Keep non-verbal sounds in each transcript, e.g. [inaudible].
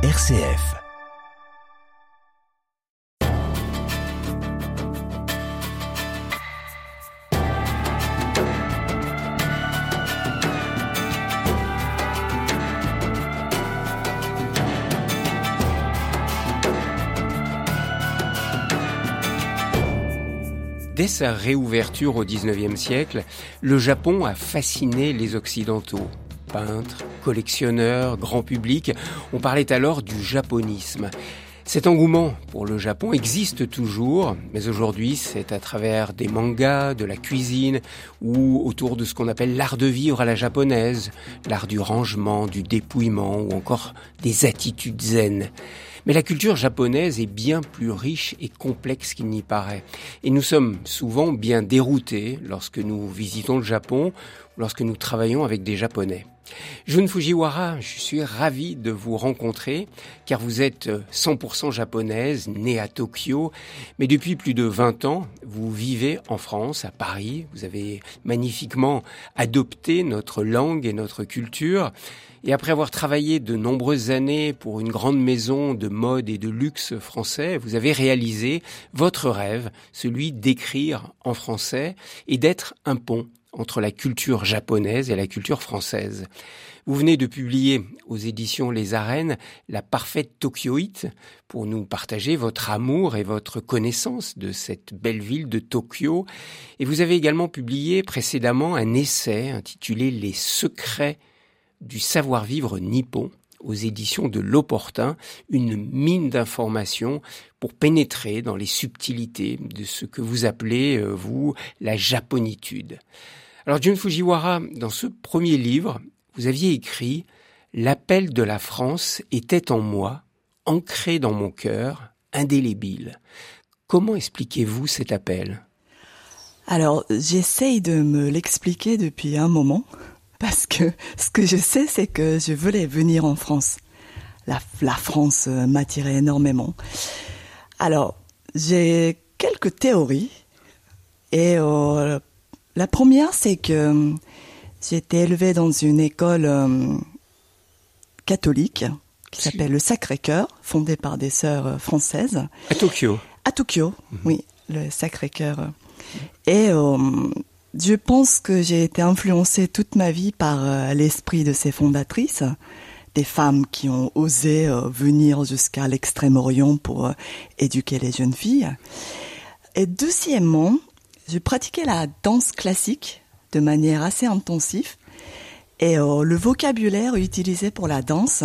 RCF. Dès sa réouverture au XIXe siècle, le Japon a fasciné les Occidentaux. Peintres, collectionneurs, grand public, on parlait alors du japonisme. Cet engouement pour le Japon existe toujours, mais aujourd'hui c'est à travers des mangas, de la cuisine ou autour de ce qu'on appelle l'art de vivre à la japonaise, l'art du rangement, du dépouillement ou encore des attitudes zen. Mais la culture japonaise est bien plus riche et complexe qu'il n'y paraît. Et nous sommes souvent bien déroutés lorsque nous visitons le Japon ou lorsque nous travaillons avec des Japonais. Jun Fujiwara, je suis ravi de vous rencontrer car vous êtes 100% japonaise, née à Tokyo, mais depuis plus de 20 ans, vous vivez en France, à Paris. Vous avez magnifiquement adopté notre langue et notre culture. Et après avoir travaillé de nombreuses années pour une grande maison de mode et de luxe français, vous avez réalisé votre rêve, celui d'écrire en français et d'être un pont entre la culture japonaise et la culture française. Vous venez de publier aux éditions Les Arènes La parfaite Tokyoïte pour nous partager votre amour et votre connaissance de cette belle ville de Tokyo. Et vous avez également publié précédemment un essai intitulé Les secrets du savoir-vivre nippon aux éditions de L'Opportun, une mine d'informations pour pénétrer dans les subtilités de ce que vous appelez, euh, vous, la japonitude. Alors, Jun Fujiwara, dans ce premier livre, vous aviez écrit L'appel de la France était en moi, ancré dans mon cœur, indélébile. Comment expliquez-vous cet appel? Alors, j'essaye de me l'expliquer depuis un moment parce que ce que je sais, c'est que je voulais venir en France. La, la France euh, m'attirait énormément. Alors, j'ai quelques théories. Et euh, la première, c'est que euh, j'ai été élevée dans une école euh, catholique qui s'appelle le Sacré-Cœur, fondée par des sœurs françaises. À Tokyo. À Tokyo, mhm. oui, le Sacré-Cœur. Et je pense que j'ai été influencée toute ma vie par euh, l'esprit de ces fondatrices, des femmes qui ont osé euh, venir jusqu'à l'extrême-orient pour euh, éduquer les jeunes filles. Et deuxièmement, je pratiquais la danse classique de manière assez intensive. Et le vocabulaire utilisé pour la danse,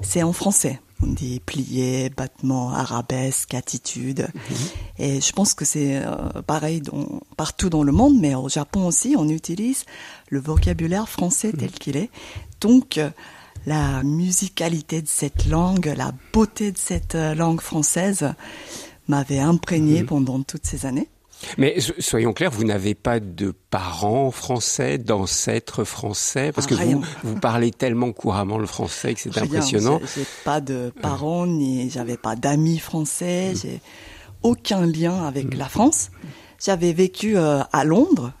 c'est en français on dit plié, battement, arabesque, attitude. Mhm. Et je pense que c'est euh, pareil partout dans le monde, mais au Japon aussi, on utilise le vocabulaire français tel mhm. qu'il est. Donc, euh, la musicalité de cette langue, la beauté de cette euh, langue française m'avait imprégné mhm. pendant toutes ces années. Mais soyons clairs, vous n'avez pas de parents français, d'ancêtres français, parce que vous, vous parlez tellement couramment le français que c'est impressionnant. J'ai pas de parents, ni j'avais pas d'amis français, mm. j'ai aucun lien avec mm. la France. J'avais vécu euh, à Londres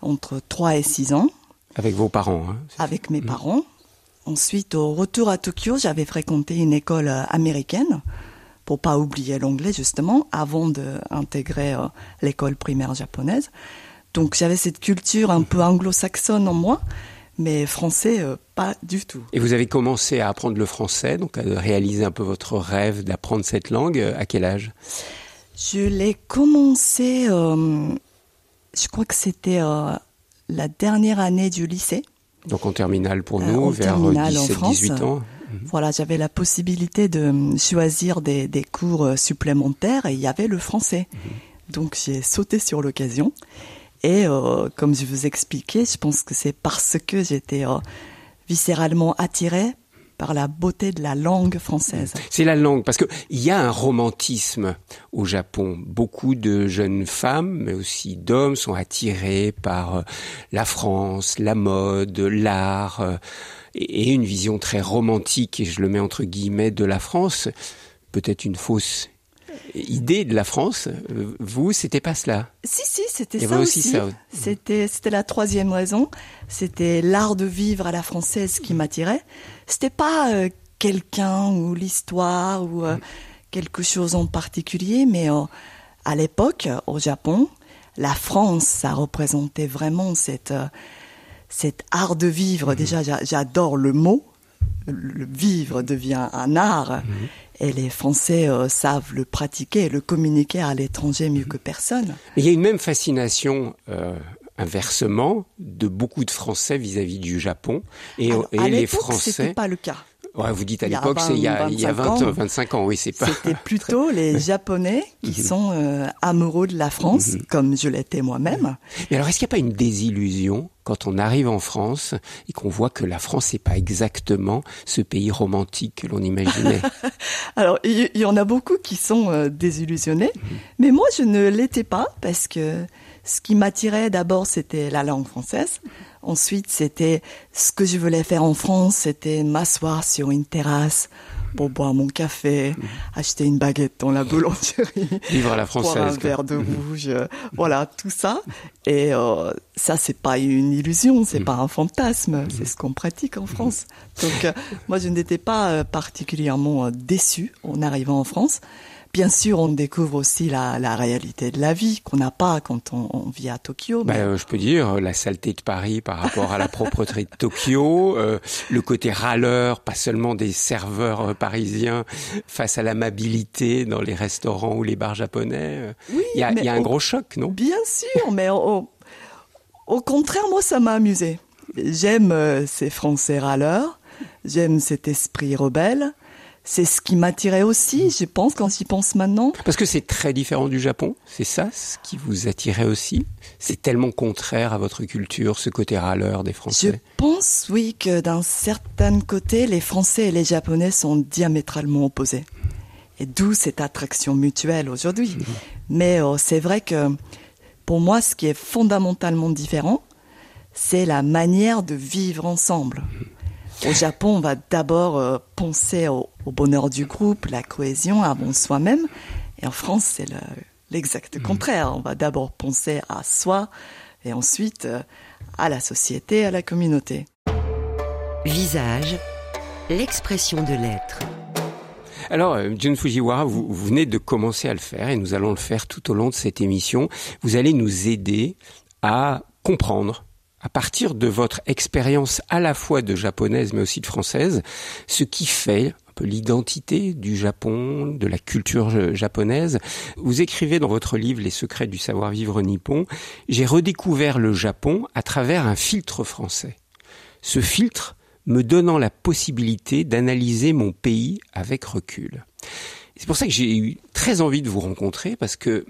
entre 3 et 6 ans. Avec vos parents hein, Avec mes mm. parents. Ensuite, au retour à Tokyo, j'avais fréquenté une école euh, américaine pour pas oublier l'anglais justement, avant d'intégrer euh, l'école primaire japonaise. Donc j'avais cette culture un peu anglo-saxonne en moi, mais français euh, pas du tout. Et vous avez commencé à apprendre le français, donc à réaliser un peu votre rêve d'apprendre cette langue. Euh, à quel âge? Je l'ai commencé, je crois que c'était la dernière année du lycée. Donc en terminale pour nous, vers 17-18 ans Mhm. Voilà, j'avais la possibilité de choisir des, cours euh, supplémentaires et il y avait le français. Mhm. Donc j'ai sauté sur l'occasion. Et euh, comme je vous expliquais, je pense que c'est parce que j'étais euh, viscéralement attirée par la beauté de la langue française. C'est la langue, parce qu'il y a un romantisme au Japon. Beaucoup de jeunes femmes, mais aussi d'hommes, sont attirés par la France, la mode, l'art et une vision très romantique, et je le mets entre guillemets, de la France, peut-être une fausse idée de la France. Vous, c'était pas cela Si, si, c'était ça aussi. Ça. C'était, c'était la troisième raison. C'était l'art de vivre à la française qui m'attirait. C'était pas euh, quelqu'un ou l'histoire ou euh, quelque chose en particulier, mais euh, à l'époque, au Japon, la France, ça représentait vraiment cette, euh, cet art de vivre. Mhm. Déjà, j'a- j'adore le mot. Le vivre devient un art. Mhm. Et les Français euh, savent le pratiquer et le communiquer à l'étranger Mhm. mieux que personne. Mais il y a une même fascination, euh, inversement, de beaucoup de Français vis-à-vis du Japon. Et, Alors, et à les Français. c'était pas le cas. Ouais, vous dites à l'époque, c'est il y a, 20, il y a 20, 25 ans. 25 ans, oui, c'est pas. C'était [laughs] plutôt les [laughs] Japonais qui sont euh, amoureux de la France, Mhm. comme je l'étais moi-même. Mais alors, est-ce qu'il n'y a pas une désillusion quand on arrive en France et qu'on voit que la France n'est pas exactement ce pays romantique que l'on imaginait? [laughs] Alors, il il y, en a beaucoup qui sont euh, désillusionnés, Mhm. mais moi, je ne l'étais pas parce que ce qui m'attirait d'abord, c'était la langue française. Ensuite, c'était ce que je voulais faire en France, c'était m'asseoir sur une terrasse pour boire mon café, Mhm. acheter une baguette dans la boulangerie. Vivre à la boire un française. quoi. verre de rouge, euh, voilà tout ça. Et euh, ça, c'est pas une illusion, c'est pas un fantasme, c'est ce qu'on pratique en France. Donc, euh, moi, je n'étais pas euh, particulièrement déçue en arrivant en France. Bien sûr, on découvre aussi la, la réalité de la vie qu'on n'a pas quand on, on vit à Tokyo. Bah, mais- euh, je peux dire la saleté de Paris par rapport à la propreté de Tokyo, euh, le côté râleur, pas seulement des serveurs euh, parisiens face à l'amabilité dans les restaurants ou les bars japonais. euh. oui, Il y a, il mais y a un gros choc, non? Bien sûr, mais au, au contraire, moi, ça m'a amusé. J'aime euh, ces Français râleurs, j'aime cet esprit rebelle. C'est ce qui m'attirait aussi, je pense, quand j'y pense maintenant. Parce que c'est très différent du Japon, c'est ça ce qui vous attirait aussi? C'est tellement contraire à votre culture, ce côté râleur des Je Français. pense, oui, que d'un certain côté, les Français et les Japonais sont diamétralement opposés. Et d'où cette attraction mutuelle aujourd'hui. Mais euh, c'est vrai que pour moi, ce qui est fondamentalement différent, c'est la manière de vivre ensemble. Au Japon, on va d'abord euh, penser au, au bonheur du groupe, la cohésion avant soi-même. Et en France, c'est le- l'exact contraire. On va d'abord penser à soi et ensuite euh, à la société, à la communauté. Visage, l'expression de l'être. Alors, euh, Jun Fujiwara, vous, vous venez de commencer à le faire et nous allons le faire tout au long de cette émission. Vous allez nous aider à comprendre, à partir de votre expérience à la fois de japonaise mais aussi de française, ce qui fait l'identité du Japon, de la culture ja- japonaise. Vous écrivez dans votre livre Les secrets du savoir-vivre nippon, j'ai redécouvert le Japon à travers un filtre français. Ce filtre me donnant la possibilité d'analyser mon pays avec recul. C'est pour ça que j'ai eu très envie de vous rencontrer parce que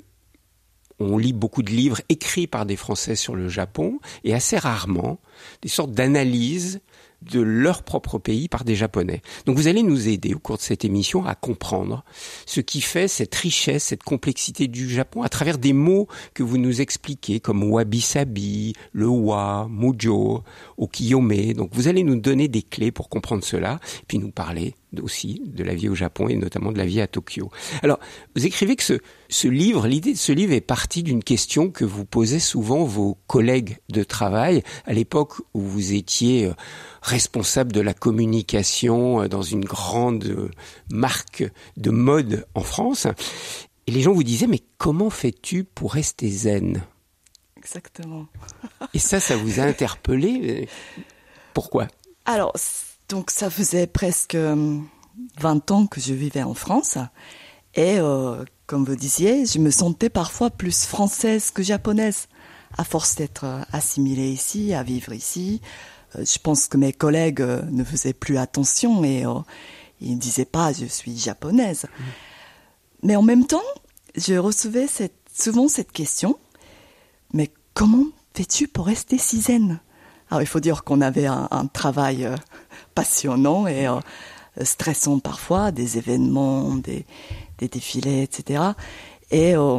on lit beaucoup de livres écrits par des Français sur le Japon et assez rarement des sortes d'analyses de leur propre pays par des Japonais. Donc vous allez nous aider au cours de cette émission à comprendre ce qui fait cette richesse, cette complexité du Japon à travers des mots que vous nous expliquez comme wabi-sabi, le wa, mujo, okiyome. Donc vous allez nous donner des clés pour comprendre cela, puis nous parler aussi de la vie au Japon et notamment de la vie à Tokyo. Alors, vous écrivez que ce, ce livre, l'idée de ce livre est partie d'une question que vous posez souvent vos collègues de travail à l'époque où vous étiez euh, responsable de la communication euh, dans une grande euh, marque de mode en France. Et les gens vous disaient, mais comment fais-tu pour rester zen? Exactement. Et ça, ça vous a interpellé? [laughs] Pourquoi? Alors, donc ça faisait presque euh, 20 ans que je vivais en France. Et euh, comme vous disiez, je me sentais parfois plus française que japonaise, à force d'être euh, assimilée ici, à vivre ici. Euh, je pense que mes collègues euh, ne faisaient plus attention et euh, ils ne disaient pas je suis japonaise. Mais en même temps, je recevais cette, souvent cette question, mais comment fais-tu pour rester si zen Alors il faut dire qu'on avait un, un travail euh, passionnant et euh, stressant parfois, des événements, des, des défilés, etc. Et euh,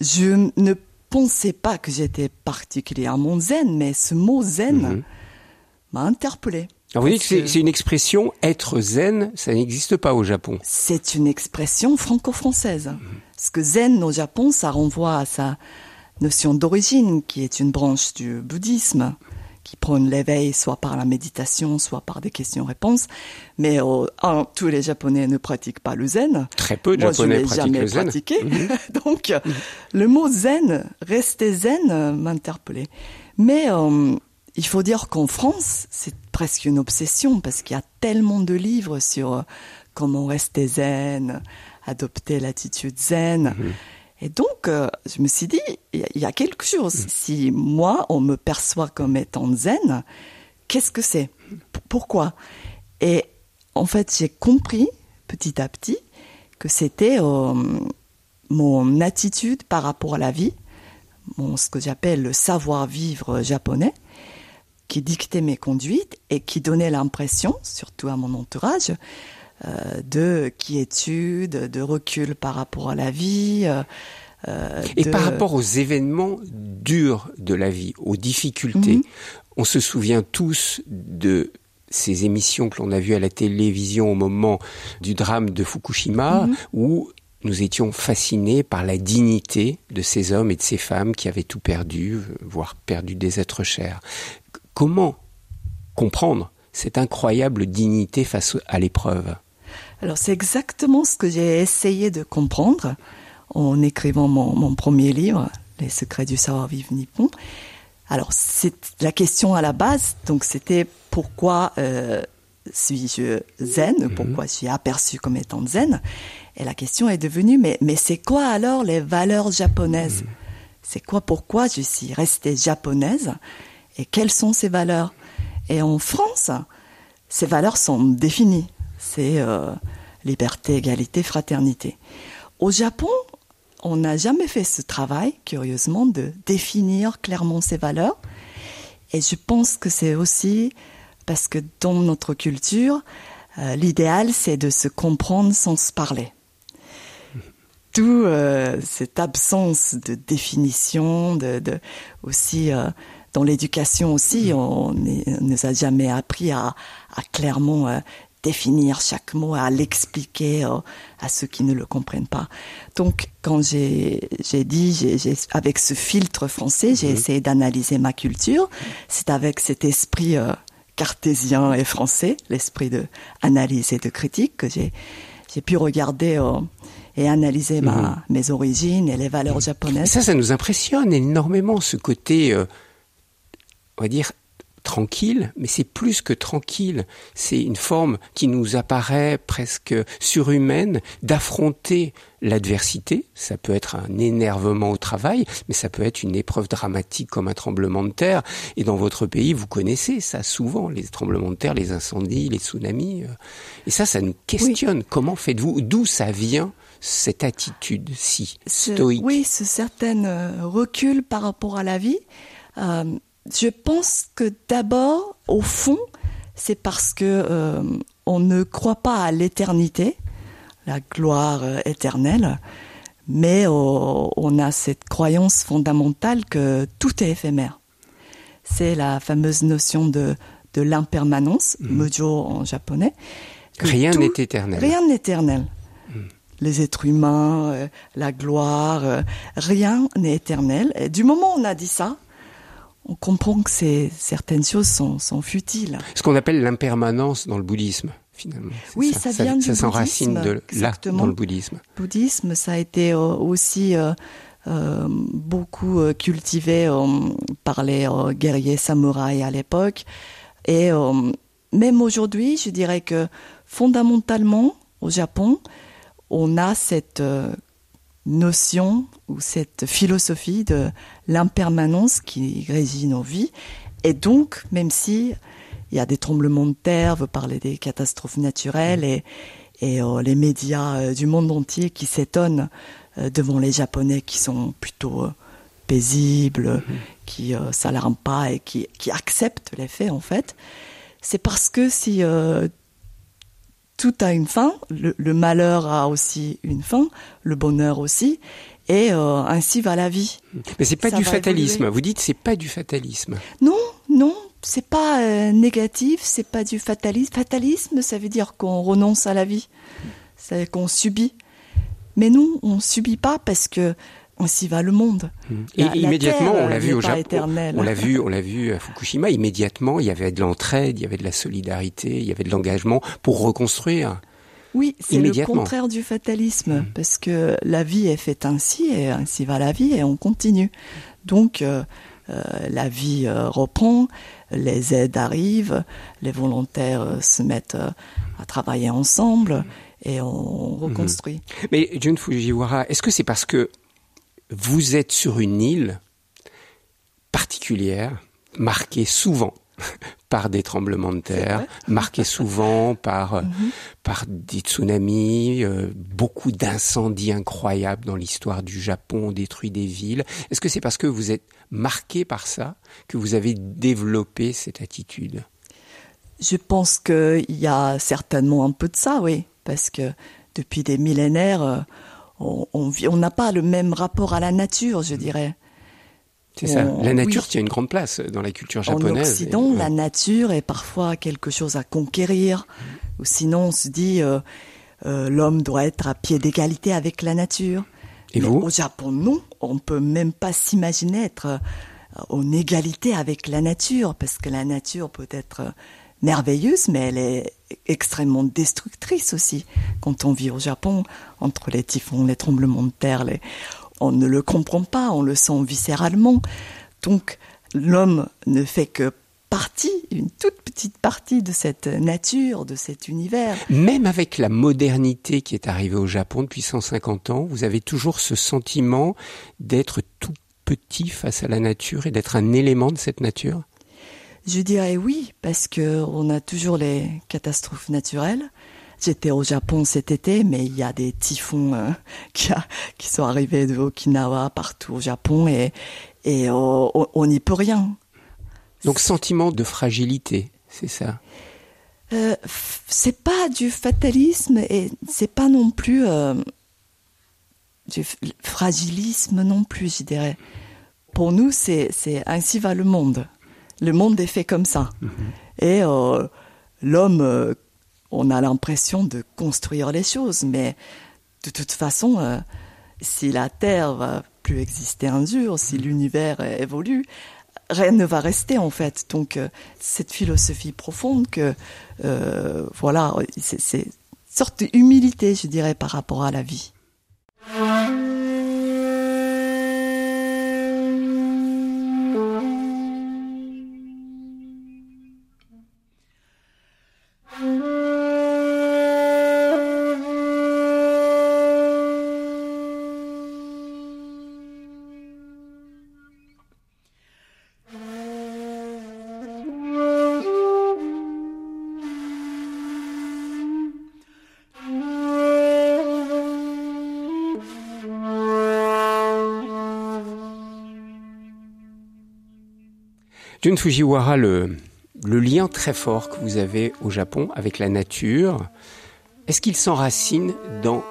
je ne pensais pas que j'étais particulièrement zen, mais ce mot zen Mhm. m'a interpellé. Alors vous dites que c'est- c'est une expression être zen, ça n'existe pas au Japon. C'est une expression franco-française. Parce que zen au Japon, ça renvoie à sa notion d'origine, qui est une branche du bouddhisme, qui prône l'éveil, soit par la méditation, soit par des questions-réponses. Mais euh, tous les Japonais ne pratiquent pas le zen. Très peu de Japonais pratiquent jamais le zen. Pratiqué. Mhm. [laughs] Donc, le mot zen, rester zen, euh, m'interpellait. Mais euh, il faut dire qu'en France, c'est presque une obsession parce qu'il y a tellement de livres sur comment rester zen, adopter l'attitude zen. Mhm. Et donc, euh, je me suis dit, il y, a quelque chose. Mm. Si moi, on me perçoit comme étant zen, qu'est-ce que c'est? Pourquoi? Et en fait, j'ai compris petit à petit que c'était euh, mon attitude par rapport à la vie, mon, ce que j'appelle le savoir-vivre japonais, qui dictait mes conduites et qui donnait l'impression, surtout à mon entourage, de quiétude, de recul par rapport à la vie. Euh, euh, Et par rapport aux événements durs de la vie, aux difficultés, mhm. on se souvient tous de ces émissions que l'on a vues à la télévision au moment du drame de Fukushima, mhm. où nous étions fascinés par la dignité de ces hommes et de ces femmes qui avaient tout perdu, voire perdu des êtres chers. Comment comprendre cette incroyable dignité face à l'épreuve? Alors c'est exactement ce que j'ai essayé de comprendre en écrivant mon, premier livre, Les secrets du savoir-vivre nippon. Alors c'est la question à la base, donc c'était pourquoi euh, suis-je zen, mhm. pourquoi je suis aperçu comme étant zen? Et la question est devenue, mais, mais c'est quoi alors les valeurs japonaises? Mhm. C'est quoi, pourquoi je suis restée japonaise? Et quelles sont ces valeurs? Et en France, ces valeurs sont définies c'est euh, liberté, égalité, fraternité. Au Japon, on n'a jamais fait ce travail, curieusement, de définir clairement ces valeurs. Et je pense que c'est aussi parce que dans notre culture, euh, l'idéal, c'est de se comprendre sans se parler. Tout euh, cette absence de définition, de, aussi dans l'éducation aussi, on ne nous a jamais appris à, à clairement définir chaque mot, à l'expliquer euh, à ceux qui ne le comprennent pas. Donc, quand j'ai dit, avec ce filtre français, j'ai mhm. essayé d'analyser ma culture. C'est avec cet esprit euh, cartésien et français, l'esprit de analyse et de critique, que j'ai pu regarder euh, et analyser ma, mhm. mes origines et les valeurs japonaises. Ça, ça nous impressionne énormément, ce côté, on va dire, tranquille, mais c'est plus que tranquille. C'est une forme qui nous apparaît presque surhumaine d'affronter l'adversité. Ça peut être un énervement au travail, mais ça peut être une épreuve dramatique comme un tremblement de terre. Et dans votre pays, vous connaissez ça souvent, les tremblements de terre, les incendies, les tsunamis. Et ça, ça nous questionne. Comment faites-vous? D'où ça vient cette attitude si stoïque? Oui, ce certain euh, recul par rapport à la vie. Euh, je pense que d'abord, au fond, c'est parce que euh, on ne croit pas à l'éternité, la gloire euh, éternelle, mais on a cette croyance fondamentale que tout est éphémère. C'est la fameuse notion de, de l'impermanence, mmh. mujo en japonais. Rien n'est éternel. Rien n'est éternel. Mmh. Les êtres humains, euh, la gloire, rien n'est éternel. Et du moment où on a dit ça, on comprend que certaines choses sont, futiles. Ce qu'on appelle l'impermanence dans le bouddhisme, finalement. Oui, ça, vient ça, s'enracine de là dans le bouddhisme. Le bouddhisme, ça a été euh, aussi euh, euh, beaucoup cultivé par les guerriers samouraïs à l'époque. Et même aujourd'hui, je dirais que fondamentalement, au Japon, on a cette notion ou cette philosophie de l'impermanence qui régit nos vies. Et donc, même si il y a des tremblements de terre, vous parlez des catastrophes naturelles et, et euh, les médias euh, du monde entier qui s'étonnent euh, devant les Japonais qui sont plutôt paisibles, mm-hmm. qui s'alarment pas et qui, qui, acceptent les faits en fait, c'est parce que si tout a une fin, le, malheur a aussi une fin, le bonheur aussi, et euh, ainsi va la vie. Mais c'est pas du fatalisme. Vous dites c'est pas du fatalisme. Non, non, c'est pas euh, négatif, c'est pas du fatalisme. Fatalisme, ça veut dire qu'on renonce à la vie, c'est qu'on subit. Mais nous, on subit pas parce que ainsi va le monde. Mmh. Et La- immédiatement, on l'a vu au Japon. éternelle. On l'a vu, on l'a vu à Fukushima. Immédiatement, il y avait de l'entraide, il y avait de la solidarité, il y avait de l'engagement pour reconstruire. Oui, c'est le contraire du fatalisme, parce que la vie est faite ainsi, et ainsi va la vie, et on continue. Donc, euh, euh, la vie euh, reprend, les aides arrivent, les volontaires se mettent à travailler ensemble, et on reconstruit. Mais Jun Fujiwara, est-ce que c'est parce que vous êtes sur une île particulière, marquée souvent [laughs] par des tremblements de terre, vrai. marquée souvent [laughs] par euh, par des tsunamis, euh, beaucoup d'incendies incroyables dans l'histoire du Japon, ont détruit des villes. Est-ce que c'est parce que vous êtes marqué par ça que vous avez développé cette attitude? Je pense qu'il y a certainement un peu de ça, oui, parce que depuis des millénaires, euh, on on vit- on n'a pas le même rapport à la nature, je dirais. C'est ça. La nature oui. tient une grande place dans la culture En japonaise. Occident, Et- la nature est parfois quelque chose à conquérir, ou sinon on se dit euh, euh, l'homme doit être à pied d'égalité avec la nature. Et Mais vous Au Japon, non, on peut même pas s'imaginer être euh, en égalité avec la nature, parce que la nature peut être merveilleuse, mais elle est extrêmement destructrice aussi. Quand on vit au Japon, entre les typhons, les tremblements de terre, les... on ne le comprend pas, on le sent viscéralement. Donc l'homme ne fait que partie, une toute petite partie de cette nature, de cet univers. Même avec la modernité qui est arrivée au Japon depuis 150 ans, vous avez toujours ce sentiment d'être tout petit face à la nature et d'être un élément de cette nature? Je dirais oui, parce que on a toujours les catastrophes naturelles. J'étais au Japon cet été, mais il y a des typhons euh, [laughs] qui, a- qui sont arrivés de Okinawa partout au Japon et, et euh, on n'y peut rien. Donc sentiment de fragilité, c'est ça? Euh, c'est pas du fatalisme et c'est pas non plus euh, du fragilisme non plus, je dirais. Pour nous, c'est ainsi va le monde. Le monde est fait comme ça. Et euh, l'homme, euh, on a l'impression de construire les choses, mais de toute façon, euh, si la Terre va plus exister un jour, si l'univers euh, évolue, rien ne va rester en fait. Donc euh, cette philosophie profonde que euh, voilà, c'est c'est une sorte d'humilité, je dirais, par rapport à la vie. Jun Fujiwara, le, lien très fort que vous avez au Japon avec la nature, est-ce qu'il s'enracine dans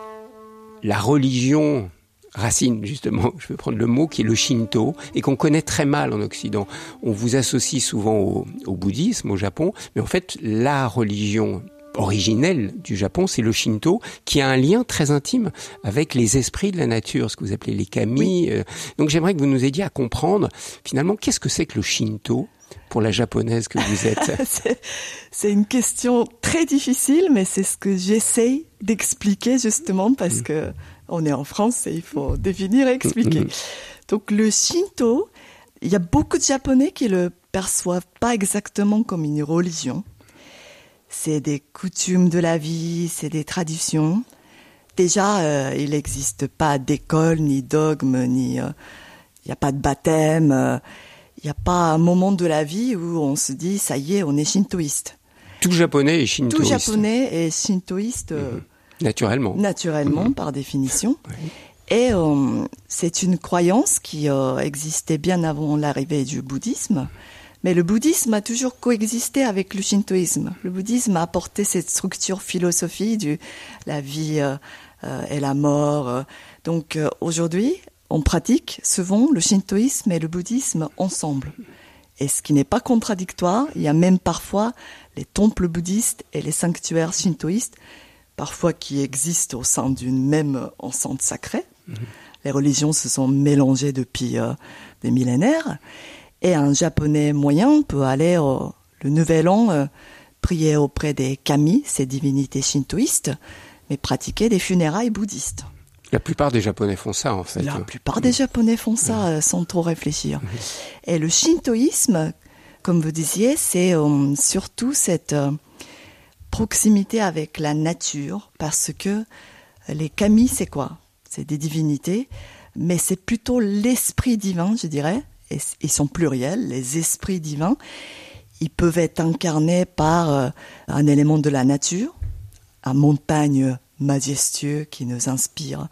la religion racine, justement, je vais prendre le mot, qui est le Shinto, et qu'on connaît très mal en Occident? On vous associe souvent au bouddhisme, au Japon, mais en fait, la religion originelle du Japon, c'est le Shinto, qui a un lien très intime avec les esprits de la nature, ce que vous appelez les kami. Euh, Donc j'aimerais que vous nous aidiez à comprendre, finalement, qu'est-ce que c'est que le Shinto pour la japonaise que vous êtes [laughs] C'est- une question très difficile, mais c'est ce que j'essaye d'expliquer justement parce que on est en France et il faut définir et expliquer. Donc le Shinto, il y a beaucoup de Japonais qui le perçoivent pas exactement comme une religion. C'est des coutumes de la vie, c'est des traditions. Déjà, euh, il n'existe pas d'école, ni dogme, ni euh, il n'y a pas de baptême. euh, il n'y a pas un moment de la vie où on se dit ça y est, on est shintoïste. Tout japonais est shintoïste. Tout japonais est shintoïste euh, Naturellement. naturellement par définition. Et c'est une croyance qui existait bien avant l'arrivée du bouddhisme. Mais le bouddhisme a toujours coexisté avec le shintoïsme. Le bouddhisme a apporté cette structure philosophie du la vie euh, euh, et la mort. euh. Donc euh, aujourd'hui, on pratique souvent le shintoïsme et le bouddhisme ensemble. Et ce qui n'est pas contradictoire, il y a même parfois les temples bouddhistes et les sanctuaires shintoïstes, parfois qui existent au sein d'une même enceinte sacrée. les religions se sont mélangées depuis euh, des millénaires. Et un japonais moyen peut aller au le nouvel an euh, prier auprès des kami, ces divinités shintoïstes, mais pratiquer des funérailles bouddhistes. La plupart des Japonais font ça, en fait. La plupart des Japonais font ça euh, sans trop réfléchir. Et le shintoïsme, comme vous disiez, c'est euh, surtout cette proximité avec la nature, parce que les kami, c'est quoi? C'est des divinités, mais c'est plutôt l'esprit divin, je dirais. Ils sont pluriels, les esprits divins. Ils peuvent être incarnés par un élément de la nature, un montagne majestueux qui nous inspire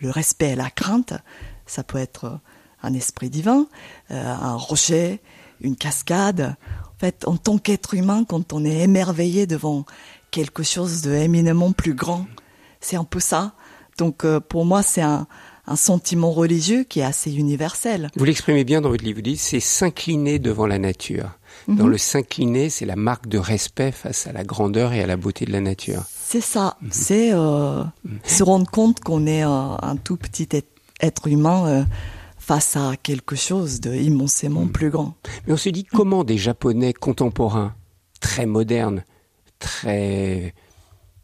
le respect et la crainte. Ça peut être un esprit divin, euh, un rocher, une cascade. En fait, en tant qu'être humain, quand on est émerveillé devant quelque chose de éminemment plus grand, c'est un peu ça. Donc euh, pour moi, c'est un, un sentiment religieux qui est assez universel. Vous l'exprimez bien dans votre livre, vous dites c'est s'incliner devant la nature. Dans Mhm. le s'incliner, c'est la marque de respect face à la grandeur et à la beauté de la nature. C'est ça, c'est euh, se rendre compte qu'on est un, un tout petit être, être humain euh, face à quelque chose de immensément plus grand. Mais on se dit comment des Japonais contemporains, très modernes, très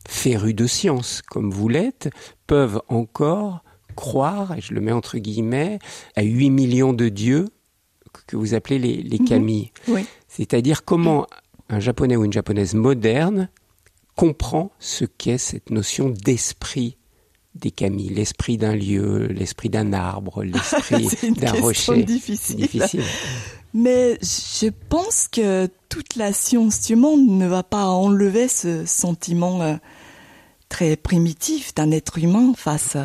férus de science, comme vous l'êtes, peuvent encore croire, et je le mets entre guillemets, à 8 millions de dieux que vous appelez les, les kami. Oui. C'est-à-dire comment un japonais ou une japonaise moderne comprend ce qu'est cette notion d'esprit des kami, l'esprit d'un lieu, l'esprit d'un arbre, [laughs] l'esprit d'un rocher. C'est difficile. difficile. Mais je pense que toute la science du monde ne va pas enlever ce sentiment euh, très primitif d'un être humain face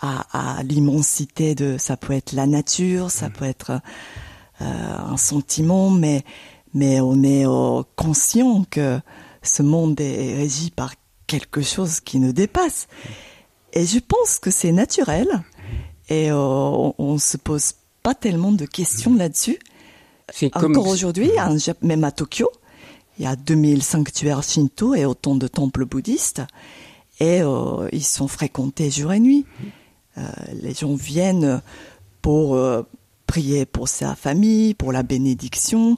à, à l'immensité de, ça peut être la nature, ça peut être euh, un sentiment, mais, mais on est euh, conscient que ce monde est régi par quelque chose qui nous dépasse. Et je pense que c'est naturel et euh, on, on se pose pas tellement de questions là-dessus. Comme Encore aujourd'hui, même à Tokyo, il y a 2000 sanctuaires shinto et autant de temples bouddhistes. Et euh, ils sont fréquentés jour et nuit. Euh, les gens viennent pour euh, prier pour sa famille, pour la bénédiction.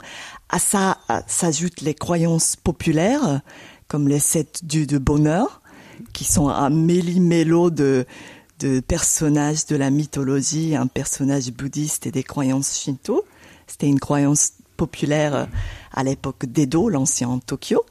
À ça s'ajoutent les croyances populaires, comme les sept dieux de bonheur, qui sont un méli-mélo de, de personnages de la mythologie, un personnage bouddhiste et des croyances shinto. C'était une croyance populaire euh, à l'époque d'Edo, l'ancien Tokyo.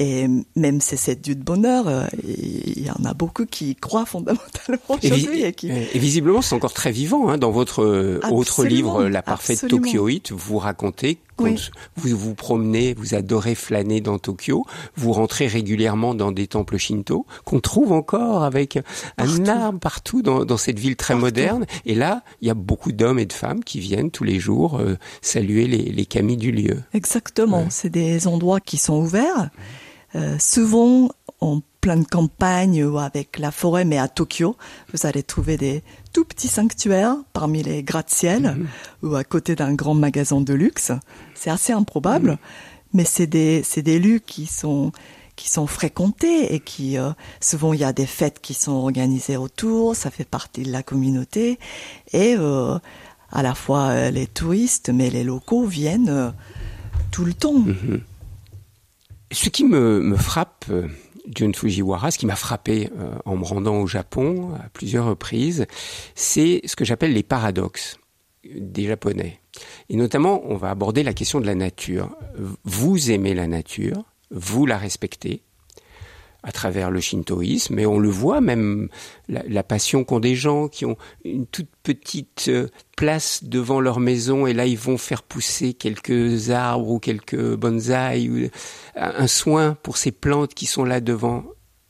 Et même ces sept dieux de bonheur, euh, il y en a beaucoup qui croient fondamentalement aujourd'hui. Et qui... et visiblement, c'est encore très vivant. Hein. Dans votre euh, autre livre, La parfaite. Tokyoïte, vous racontez quand Oui. vous vous promenez, vous adorez flâner dans Tokyo, vous rentrez régulièrement dans des temples shinto qu'on trouve encore avec un arbre partout dans, dans cette ville très Partout. moderne. Et là, il y a beaucoup d'hommes et de femmes qui viennent tous les jours euh, saluer les, les kami du lieu. Exactement, Ouais. c'est des endroits qui sont ouverts, euh, souvent en pleine campagne ou avec la forêt, mais à Tokyo, vous allez trouver des tout petits sanctuaires parmi les gratte-ciel ou à côté d'un grand magasin de luxe. C'est assez improbable, mais c'est des, c'est des lieux qui sont qui sont fréquentés et qui euh, souvent il y a des fêtes qui sont organisées autour, ça fait partie de la communauté et euh, à la fois les touristes mais les locaux viennent tout le temps. Ce qui me, frappe, euh, Jun Fujiwara, ce qui m'a frappé euh, en me rendant au Japon à plusieurs reprises, c'est ce que j'appelle les paradoxes des Japonais. Et notamment, on va aborder la question de la nature. Vous aimez la nature, vous la respectez à travers le shintoïsme, et on le voit même la, passion qu'ont des gens qui ont une toute petite euh, place devant leur maison, et là ils vont faire pousser quelques arbres ou quelques bonsaïs, ou un soin pour ces plantes qui sont là devant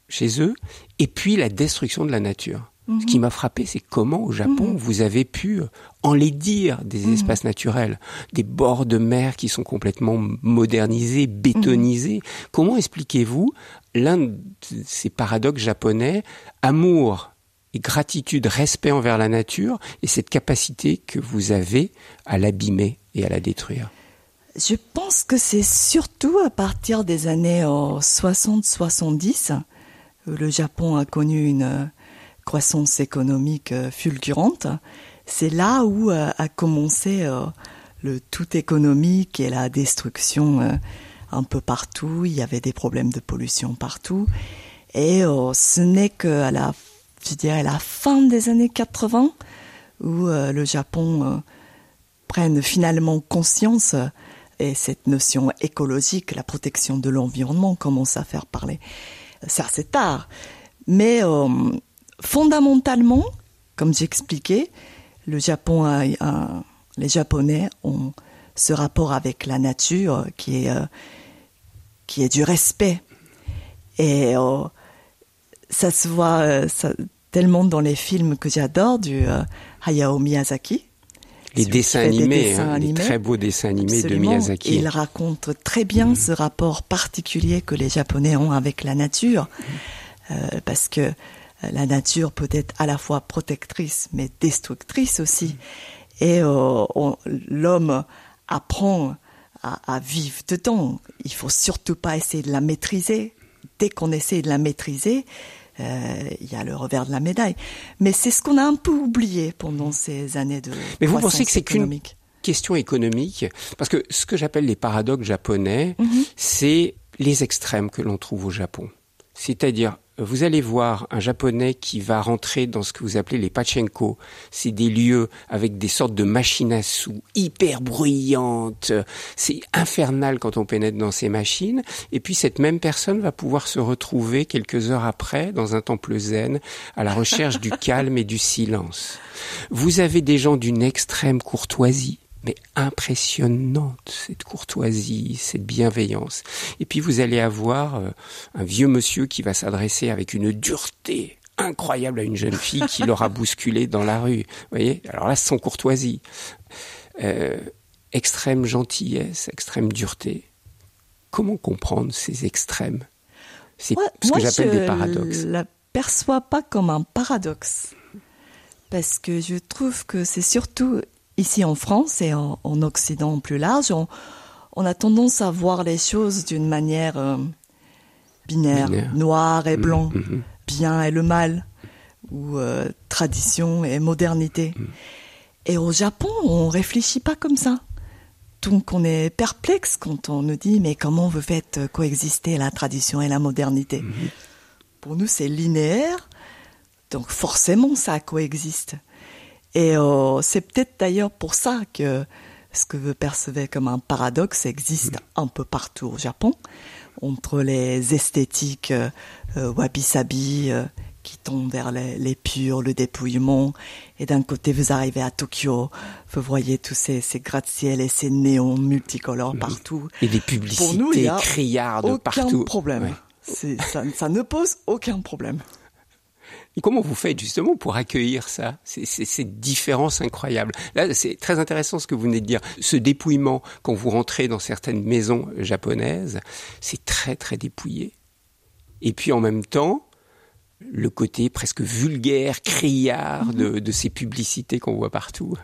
chez eux, et puis la destruction de la nature. Ce qui m'a frappé, c'est comment au Japon vous avez pu enlaidir des espaces naturels, des bords de mer qui sont complètement modernisés, bétonisés. Comment expliquez-vous l'un de ces paradoxes japonais, amour et gratitude, respect envers la nature, et cette capacité que vous avez à l'abîmer et à la détruire? Je pense que c'est surtout à partir des années 60-70 où le Japon a connu une euh, croissance économique fulgurante, c'est là où a commencé le tout économique et la destruction un peu partout. Il y avait des problèmes de pollution partout. Et ce n'est qu'à la, la fin des années 80 où le Japon prenne finalement conscience et cette notion écologique, la protection de l'environnement commence à faire parler. C'est assez tard. Mais euh, fondamentalement, comme j'expliquais, le Japon a, les Japonais ont ce rapport avec la nature qui est, euh, qui est du respect. Et euh, ça se voit tellement dans les films que j'adore du Hayao Miyazaki les dessins animés, hein, les très beaux dessins animés de Miyazaki. il raconte très bien mhm. ce rapport particulier que les Japonais ont avec la nature, euh, parce que euh, la nature peut être à la fois protectrice mais destructrice aussi. Et euh, l'homme apprend à, à, vivre dedans. Il faut surtout pas essayer de la maîtriser. Dès qu'on essaie de la maîtriser, euh, il y a le revers de la médaille. Mais c'est ce qu'on a un peu oublié pendant ces années de Mais vous pensez que c'est qu'une question économique? Parce que ce que j'appelle les paradoxes japonais, mhm. c'est les extrêmes que l'on trouve au Japon. C'est-à-dire vous allez voir un japonais qui va rentrer dans ce que vous appelez les pachenko. C'est des lieux avec des sortes de machines à sous hyper bruyantes. C'est infernal quand on pénètre dans ces machines. Et puis cette même personne va pouvoir se retrouver quelques heures après dans un temple zen à la recherche du [laughs] calme et du silence. Vous avez des gens d'une extrême courtoisie mais impressionnante, cette courtoisie, cette bienveillance. Et puis vous allez avoir euh, un vieux monsieur qui va s'adresser avec une dureté incroyable à une jeune fille qui l'aura [laughs] bousculée dans la rue. Vous voyez? Alors là, sans courtoisie. Euh, extrême gentillesse, extrême dureté. Comment comprendre ces extrêmes? C'est ce que j'appelle des paradoxes. Je la perçois pas comme un paradoxe parce que je trouve que c'est surtout ici en France et en, Occident plus large, on, a tendance à voir les choses d'une manière euh, binaire, noir et mmh, blanc, mmh. bien et le mal, ou euh, tradition et modernité. Et au Japon, on réfléchit pas comme ça. Donc on est perplexe quand on nous dit mais comment vous faites coexister la tradition et la modernité? Pour nous c'est linéaire, donc forcément ça coexiste. Et euh, c'est peut-être d'ailleurs pour ça que ce que vous percevez comme un paradoxe existe mm. un peu partout au Japon, entre les esthétiques euh, euh wabi-sabi euh, qui tombent vers les, les, purs, le dépouillement, et d'un côté vous arrivez à Tokyo, vous voyez tous ces, ces gratte-ciel et ces néons multicolores mm. partout. Et des publicités pour nous, il y a criardes aucun partout. problème. Ça, ça ne pose aucun problème. Et comment vous faites justement pour accueillir ça, cette différence incroyable Là, c'est très intéressant ce que vous venez de dire. Ce dépouillement, quand vous rentrez dans certaines maisons japonaises, c'est très très dépouillé. Et puis en même temps, le côté presque vulgaire, criard de, de ces publicités qu'on voit partout.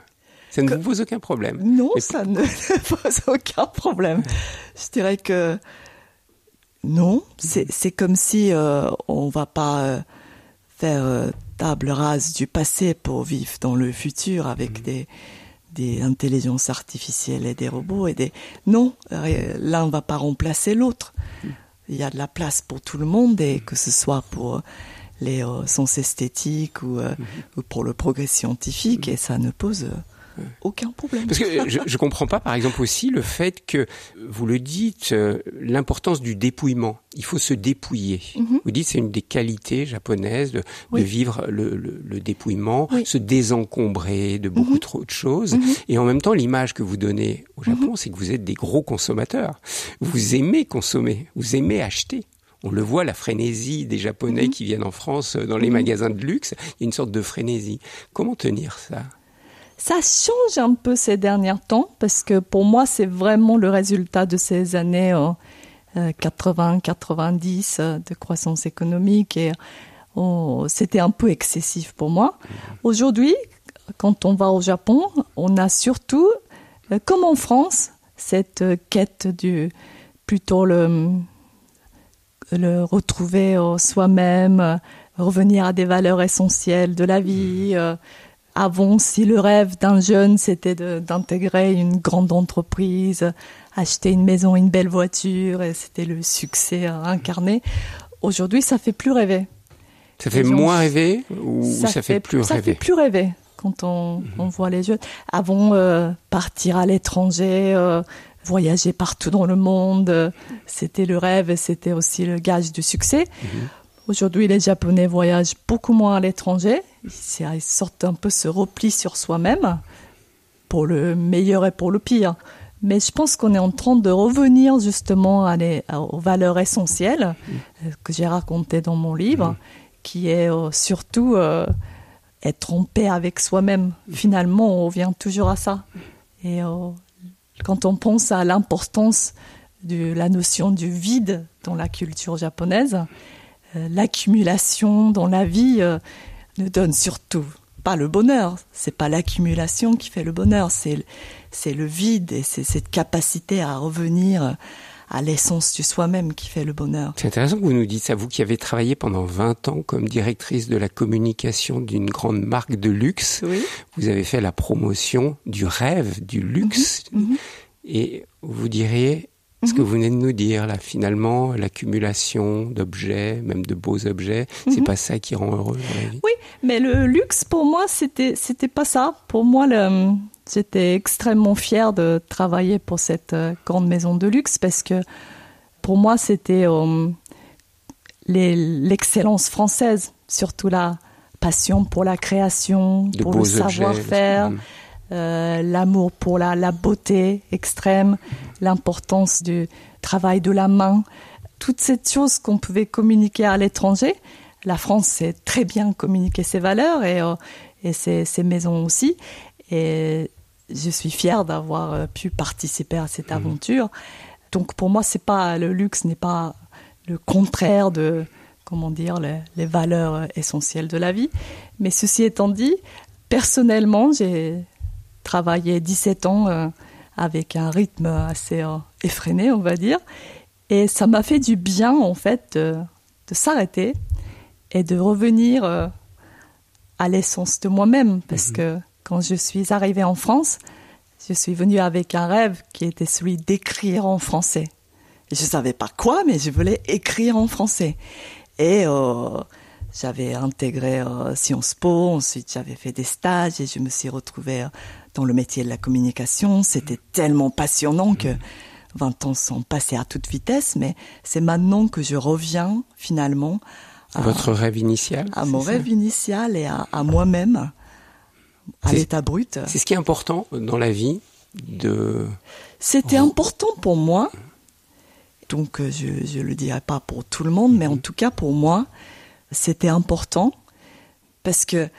Ça ne vous pose aucun problème Non, ça ne [laughs] pose aucun problème. Je dirais que non, c'est comme si euh, on va pas euh, faire euh, table rase du passé pour vivre dans le futur avec mm. des des intelligences artificielles et des robots et des non l'un va pas remplacer l'autre mm. il y a de la place pour tout le monde et que ce soit pour les euh, sens esthétiques ou, euh, mm-hmm. ou, pour le progrès scientifique mm. et ça ne pose aucun problème. Parce que [laughs] je, je comprends pas, par exemple, aussi le fait que vous le dites, euh, l'importance du dépouillement. Il faut se dépouiller. Mhm. Vous dites c'est une des qualités japonaises de, de vivre le, le, le dépouillement, se désencombrer de beaucoup mhm. trop de choses. Mhm. Et en même temps, l'image que vous donnez au Japon, c'est que vous êtes des gros consommateurs. Vous aimez consommer, vous aimez acheter. On le voit, la frénésie des Japonais qui viennent en France euh, dans les magasins de luxe. Il y a une sorte de frénésie. Comment tenir ça? Ça change un peu ces derniers temps parce que pour moi, c'est vraiment le résultat de ces années 80-90 euh, euh, de croissance économique et oh, c'était un peu excessif pour moi. Aujourd'hui, quand on va au Japon, on a surtout, euh, comme en France, cette quête du plutôt le, le retrouver soi-même, revenir à des valeurs essentielles de la vie. Euh, avant, si le rêve d'un jeune, c'était d'intégrer une grande entreprise, acheter une maison, une belle voiture, et c'était le succès incarné. Aujourd'hui, ça fait plus rêver. Ça fait moins rêver ou ça, fait, plus ça rêver? Ça fait plus rêver quand on, on voit les jeunes. Avant, euh, partir à l'étranger, euh, voyager partout dans le monde, c'était le rêve et c'était aussi le gage du succès. Mhm. Aujourd'hui, les Japonais voyagent beaucoup moins à l'étranger. Ils sortent un peu ce repli sur soi-même, pour le meilleur et pour le pire. Mais je pense qu'on est en train de revenir justement à aux valeurs essentielles euh, que j'ai racontées dans mon livre, qui est euh, surtout euh, être en paix avec soi-même. Finalement, on revient toujours à ça. Et quand on pense à l'importance de la notion du vide dans la culture japonaise, l'accumulation dans la vie euh, ne donne surtout pas le bonheur. C'est pas l'accumulation qui fait le bonheur, c'est c'est le vide et c'est cette capacité à revenir à l'essence du soi-même qui fait le bonheur. C'est intéressant que vous nous dites ça, vous qui avez travaillé pendant 20 ans comme directrice de la communication d'une grande marque de luxe. Oui. Vous avez fait la promotion du rêve, du luxe. Mhm. Mhm. Et vous diriez, ce que mhm. vous venez de nous dire, là, finalement, l'accumulation d'objets, même de beaux objets, c'est mhm. pas ça qui rend heureux Oui, mais le luxe, pour moi, c'était, c'était pas ça. Pour moi, le, j'étais extrêmement fière de travailler pour cette euh, grande maison de luxe parce que pour moi, c'était euh, l'excellence française, surtout la passion pour la création, pour le savoir-faire. Euh, l'amour pour la, la, beauté extrême, l'importance du travail de la main, toutes ces choses qu'on pouvait communiquer à l'étranger. La France sait très bien communiquer ses valeurs et, euh, et ses, ses, maisons aussi. Et je suis fière d'avoir euh, pu participer à cette mmh. aventure. Donc pour moi, c'est pas le luxe n'est pas le contraire de comment dire les, les, valeurs essentielles de la vie. Mais ceci étant dit, personnellement, j'ai travaillé 17 ans euh, avec un rythme assez euh, effréné, on va dire. Et ça m'a fait du bien, en fait, de, s'arrêter et de revenir euh, à l'essence de moi-même. Parce mhm. que quand je suis arrivée en France, je suis venue avec un rêve qui était celui d'écrire en français. je ne savais pas quoi, mais je voulais écrire en français. Et j'avais intégré Sciences Po, ensuite j'avais fait des stages et je me suis retrouvée dans le métier de la communication. C'était tellement passionnant que 20 ans sont passés à toute vitesse, mais c'est maintenant que je reviens finalement à votre rêve initial. À mon rêve initial et à, moi-même, à l'état brut. C'est ce qui est important dans la vie de. C'était important pour moi. Donc euh, je ne le dirai pas pour tout le monde, mais en mhm. tout cas pour moi, c'était important parce que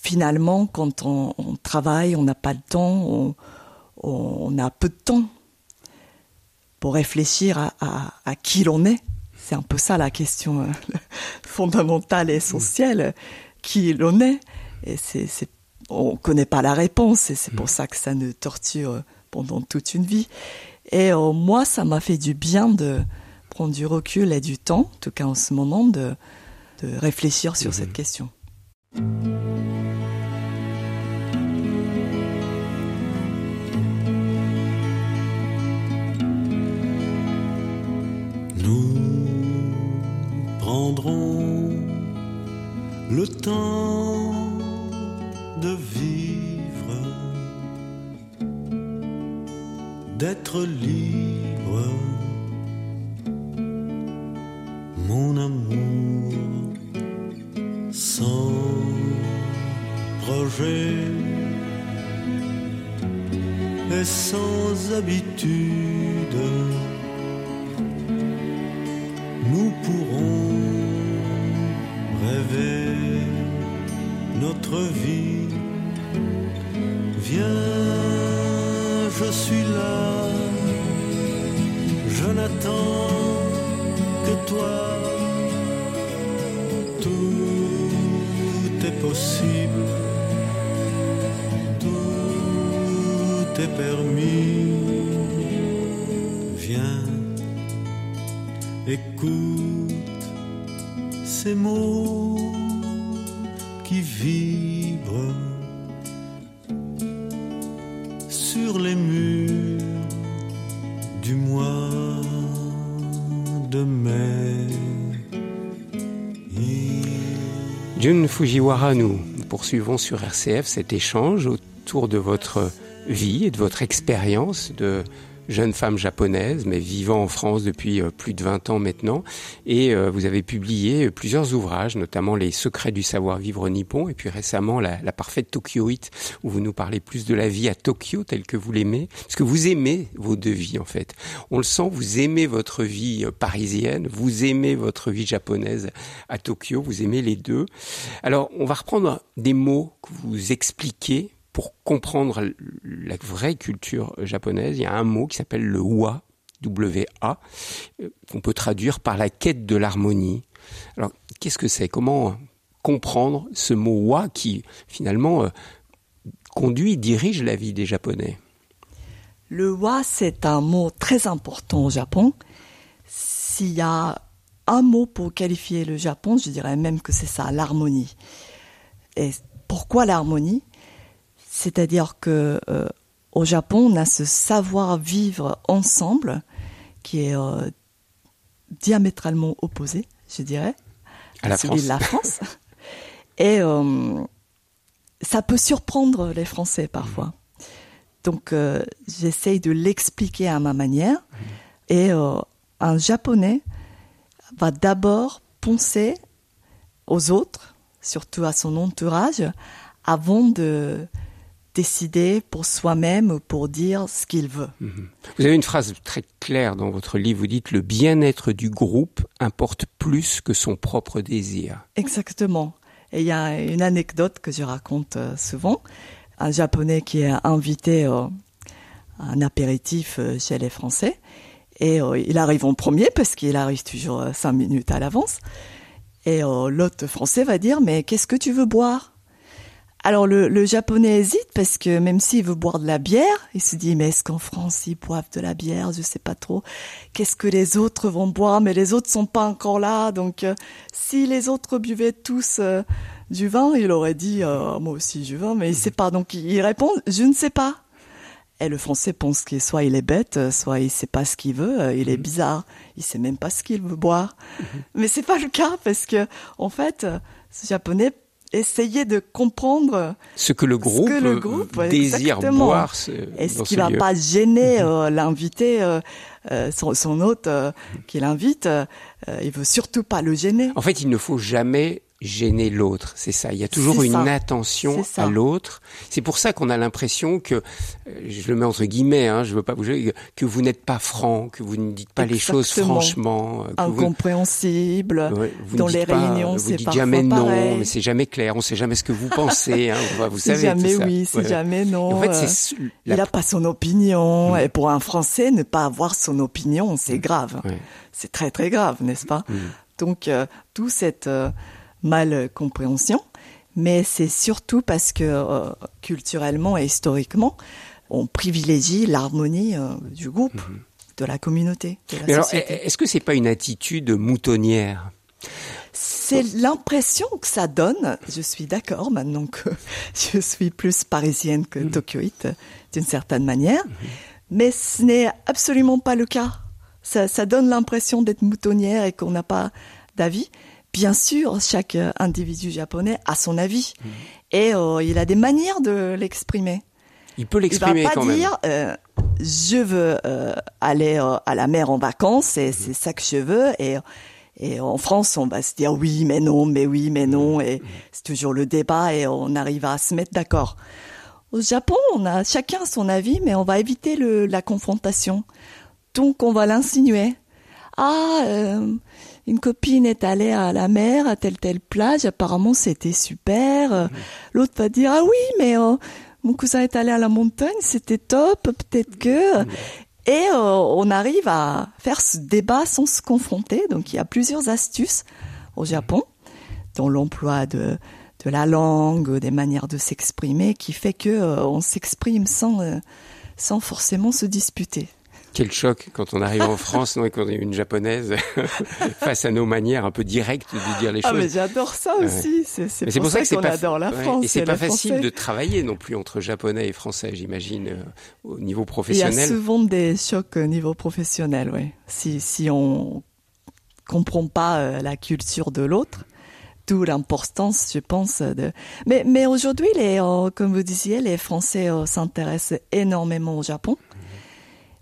finalement, quand on, travaille, on n'a pas le temps, on, a peu de temps pour réfléchir à, qui l'on est. C'est un peu ça la question euh, [laughs] fondamentale et essentielle, qui l'on est. Et c'est, on connaît pas la réponse et c'est pour mm. ça que ça nous torture pendant toute une vie. Et euh, moi, ça m'a fait du bien de prendre du recul et du temps, en tout cas en ce moment, de, réfléchir sur mm-hmm. cette question. Le temps de vivre, d'être libre, mon amour, sans projet et sans habitude Viens, je suis là, je n'attends que toi. Tout est possible, tout est permis. Viens, écoute ces mots qui vibrent sur les murs du mois de mai. Jun Fujiwara, nous poursuivons sur RCF cet échange autour de votre vie et de votre expérience de jeune femme japonaise, mais vivant en France depuis euh, plus de 20 ans maintenant. Et euh, vous avez publié plusieurs ouvrages, notamment Les secrets du savoir-vivre nippon, et puis récemment La, la parfaite Tokyoïte, où vous nous parlez plus de la vie à Tokyo telle que vous l'aimez. Parce que vous aimez vos deux vies, en fait. On le sent, vous aimez votre vie euh, parisienne, vous aimez votre vie japonaise à Tokyo, vous aimez les deux. Alors, on va reprendre des mots que vous expliquez pour comprendre la vraie culture japonaise, il y a un mot qui s'appelle le wa, W-A, euh, qu'on peut traduire par la quête de l'harmonie. Alors, qu'est-ce que c'est? Comment comprendre ce mot wa qui, finalement, euh, conduit, dirige la vie des Japonais? Le wa, c'est un mot très important au Japon. S'il y a un mot pour qualifier le Japon, je dirais même que c'est ça, l'harmonie. Et pourquoi l'harmonie? C'est-à-dire que euh, au Japon, on a ce savoir-vivre ensemble qui est euh, diamétralement opposé, je dirais, à, celui de la France. Et euh, ça peut surprendre les Français parfois. Donc j'essaye de l'expliquer à ma manière. Et un Japonais va d'abord penser aux autres, surtout à son entourage, avant de décider pour soi-même, pour dire ce qu'il veut. Mhm. Vous avez une phrase très claire dans votre livre, vous dites le bien-être du groupe importe plus que son propre désir. Exactement. Et il y a une anecdote que je raconte euh, souvent. Un Japonais qui est invité à un apéritif euh, chez les Français. Et euh, il arrive en premier parce qu'il arrive toujours cinq minutes à l'avance. Et l'autre Français va dire, mais qu'est-ce que tu veux boire? Alors le, japonais hésite parce que même s'il veut boire de la bière, il se dit mais est-ce qu'en France ils boivent de la bière? Je sais pas trop. Qu'est-ce que les autres vont boire? Mais les autres sont pas encore là, donc euh, si les autres buvaient tous euh, du vin, il aurait dit euh, moi aussi du vin, mais il sait pas. Donc il répond je ne sais pas. Et le français pense que soit il est bête, soit il sait pas ce qu'il veut, il est mhm. bizarre, il sait même pas ce qu'il veut boire. Mhm. Mais c'est pas le cas parce que en fait, ce japonais essayer de comprendre ce que le groupe, le groupe désire boire. Est-ce qu'il va pas gêner mhm. euh, l'invité, euh, euh, son, son, hôte qui l'invite Il veut surtout pas le gêner. En fait, il ne faut jamais gêner l'autre, c'est ça. Il y a toujours une attention à l'autre. C'est pour ça qu'on a l'impression que, euh, je le mets entre guillemets, hein, je veux pas bouger, que vous n'êtes pas franc, que vous ne dites pas les choses franchement, euh, incompréhensible. dans les réunions, c'est dites jamais non, mais c'est jamais clair. On sait jamais ce que vous pensez. Hein, vous, savez jamais oui, c'est jamais non. En fait, c'est euh, il n'a pas son opinion. Et pour un Français, ne pas avoir son opinion, c'est grave. C'est très très grave, n'est-ce pas? Donc, tout cette mal compréhension, mais c'est surtout parce que euh, culturellement et historiquement, on privilégie l'harmonie euh, du groupe, mhm. de la communauté. est-ce que c'est pas une attitude moutonnière? C'est l'impression que ça donne. Je suis d'accord maintenant que [laughs] je suis plus parisienne que mhm. tokyoïte d'une certaine manière, mhm. mais ce n'est absolument pas le cas. Ça, ça donne l'impression d'être moutonnière et qu'on n'a pas d'avis. Bien sûr, chaque euh, individu japonais a son avis mmh. et euh, il a des manières de l'exprimer. Il peut l'exprimer quand même. Il va pas dire euh, je veux aller à la mer en vacances et c'est ça que je veux et et en France, on va se dire oui, mais non, mais oui, mais non, mmh. et mmh. c'est toujours le débat et on arrive à se mettre d'accord. Au Japon, on a chacun son avis, mais on va éviter le, la confrontation. Donc, on va l'insinuer. Ah, une copine est allée à la mer, à telle telle plage, apparemment c'était super. Mhm. L'autre va dire ah oui, mais euh, mon cousin est allé à la montagne, c'était top, peut-être que. Mhm. Et euh, on arrive à faire ce débat sans se confronter. Donc il y a plusieurs astuces au Japon, dans l'emploi de de la langue, des manières de s'exprimer, qui fait que euh, on s'exprime sans sans forcément se disputer. Quel choc quand on arrive en [laughs] France non, et qu'on est une japonaise [laughs] face à nos manières un peu directes de dire les ah, choses. mais j'adore ça aussi. C'est pour, pour, ça, ça qu'on adore la France. et c'est pas facile de travailler non plus entre japonais et français, j'imagine, euh, au niveau professionnel. Il y a souvent des chocs au niveau professionnel, oui. Si, si on comprend pas euh, la culture de l'autre, d'où l'importance, je pense, de. Mais, mais aujourd'hui, les, euh, comme vous disiez, les Français s'intéressent énormément au Japon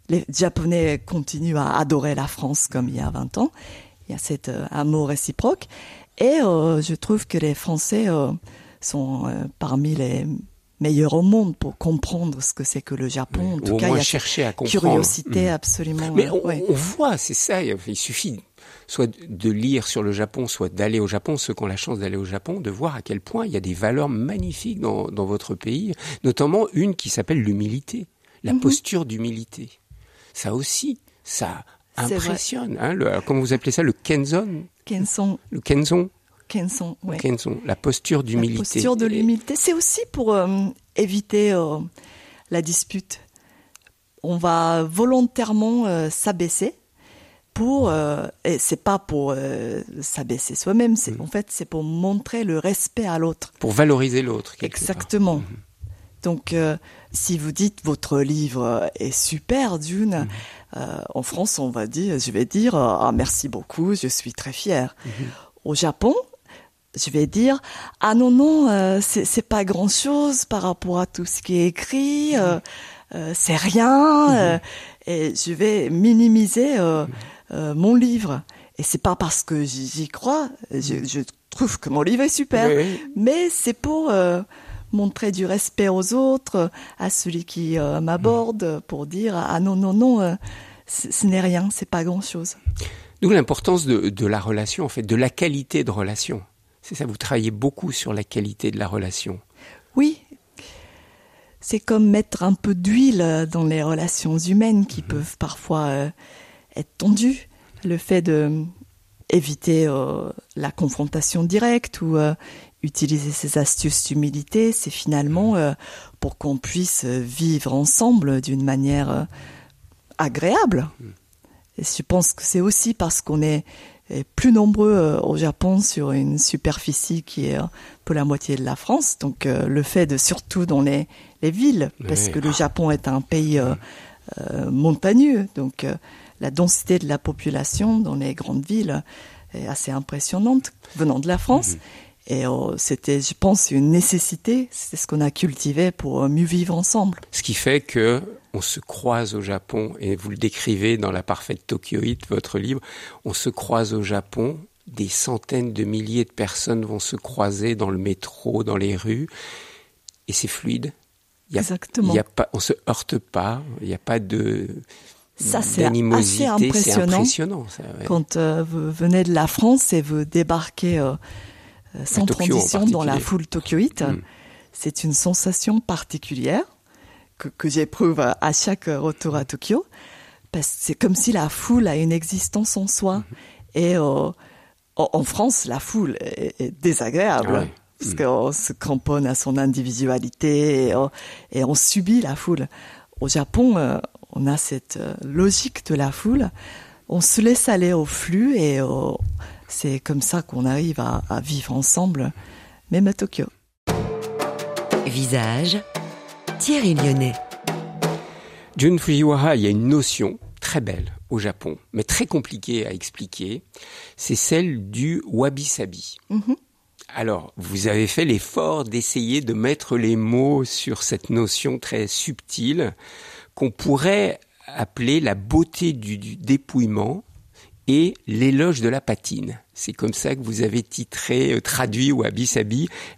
les Japonais continuent à adorer la France comme il y a 20 ans. Il y a cet euh, amour réciproque. Et euh, je trouve que les Français euh, sont parmi les meilleurs au monde pour comprendre ce que c'est que le Japon. En tout cas, il y a chercher à comprendre. curiosité mmh. absolument. Mais on, ouais. on voit, c'est ça. Il suffit soit de lire sur le Japon, soit d'aller au Japon, ceux qui ont la chance d'aller au Japon, de voir à quel point il y a des valeurs magnifiques dans, dans votre pays, notamment une qui s'appelle l'humilité, la mmh. posture d'humilité ça aussi, ça impressionne. Hein, le, comment vous appelez ça, le kenzon Kenzon. Le kenzon. Kenzon, oui. Kenzon, la posture d'humilité. La posture de l'humilité, c'est aussi pour euh, éviter euh, la dispute. On va volontairement euh, s'abaisser pour et c'est pas pour s'abaisser soi-même, c'est mmh. en fait c'est pour montrer le respect à l'autre. Pour valoriser l'autre. Exactement. Mmh. Donc, euh, si vous dites votre livre est super, Dune, mmh. euh, en France, on va dire, je vais dire, ah, merci beaucoup, je suis très fier. Mmh. Au Japon, je vais dire, ah non, non, euh, c'est pas grand chose par rapport à tout ce qui est écrit, mmh. c'est rien, et je vais minimiser mon livre. Et c'est pas parce que j'y crois, je, je, trouve que mon livre est super, oui. mais c'est pour montrer du respect aux autres, à celui qui euh, m'aborde, pour dire ah non non non, euh, ce n'est rien, c'est pas grand chose. D'où l'importance de, de, la relation, en fait, de la qualité de relation. C'est ça, vous travaillez beaucoup sur la qualité de la relation. Oui. C'est comme mettre un peu d'huile dans les relations humaines qui mmh. peuvent parfois euh, être tendues. Le fait de éviter euh, la confrontation directe ou euh, utiliser ces astuces d'humilité, c'est finalement euh, pour qu'on puisse vivre ensemble d'une manière euh, agréable. Et je pense que c'est aussi parce qu'on est, est, plus nombreux euh, au Japon sur une superficie qui est peu la moitié de la France. Donc euh, le fait de, surtout dans les, les villes, parce oui. que le Japon est un pays euh, montagneux, donc la densité de la population dans les grandes villes est assez impressionnante venant de la France. Mmh. Et euh, c'était, je pense, une nécessité. C'est ce qu'on a cultivé pour euh, mieux vivre ensemble. Ce qui fait que on se croise au Japon, et vous le décrivez dans la parfaite Tokyoïte, votre livre, on se croise au Japon, des centaines de milliers de personnes vont se croiser dans le métro, dans les rues, et c'est fluide. Il y a, Exactement. Il y a pas, on se heurte pas, il n'y a pas de ça, c'est assez impressionnant. impressionnant ça, ouais. Quand euh, vous venez de la France et vous débarquez euh, sans transition dans la foule tokyoïte. Mmh. C'est une sensation particulière que, que j'éprouve à chaque retour à Tokyo. Parce que c'est comme si la foule a une existence en soi. Mmh. Et euh, en France, la foule est, est désagréable. Ah ouais. Parce mmh. qu'on se cramponne à son individualité et, euh, et, on subit la foule. Au Japon, euh, on a cette euh, logique de la foule. On se laisse aller au flux et euh, c'est comme ça qu'on arrive à, à, vivre ensemble, même à Tokyo. Visage, Thierry Lyonnais. Jun Fujiwara, il y a une notion très belle au Japon, mais très compliquée à expliquer, c'est celle du wabi-sabi. Mm -hmm. Alors, vous avez fait l'effort d'essayer de mettre les mots sur cette notion très subtile qu'on pourrait appeler la beauté du, du dépouillement et l'éloge de la patine. C'est comme ça que vous avez titré, euh, traduit ou oui.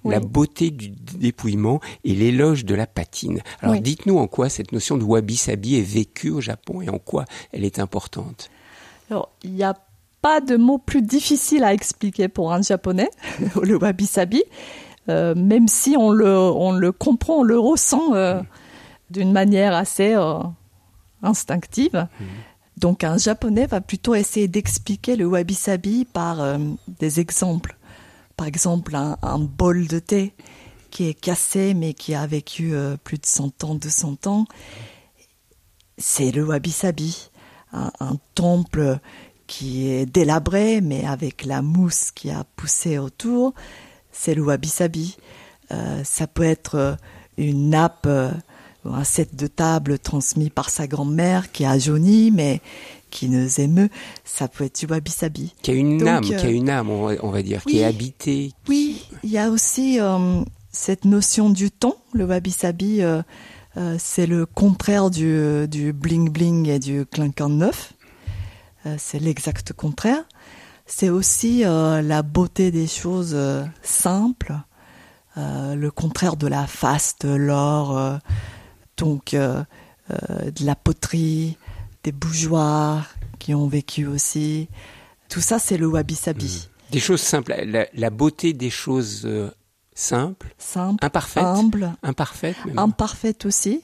la beauté du dépouillement et l'éloge de la patine. Alors oui. dites-nous en quoi cette notion de wabi-sabi est vécue au Japon et en quoi elle est importante. Alors, il n'y a pas de mot plus difficile à expliquer pour un japonais, [laughs] le wabi-sabi, euh, même si on le, on le comprend, on le ressent euh, mmh. d'une manière assez instinctive. Mmh. Donc un japonais va plutôt essayer d'expliquer le wabi-sabi par euh, des exemples. Par exemple, un, bol de thé qui est cassé mais qui a vécu euh, plus de 100 ans, 200 ans. c'est le wabi-sabi, un, temple qui est délabré, mais avec la mousse qui a poussé autour, c'est le wabi-sabi. Euh, ça peut être une nappe, un set de table transmis par sa grand-mère qui a jauni, mais qui nous émeut. Ça peut être du wabi-sabi. Qui a une âme, qui a une âme, on va, dire, qui est habité. Oui, il y a aussi euh, cette notion du temps. Le wabi-sabi, euh, euh, c'est le contraire du, du bling-bling et du clinquant neuf. c'est l'exact contraire. C'est aussi la beauté des choses simples, le contraire de la faste, l'or, donc de la poterie, des bougeoirs qui ont vécu aussi. Tout ça, c'est le wabi-sabi. Des choses simples, la, beauté des choses simples, Simple, imparfaites, humble, imparfaites, imparfaites aussi,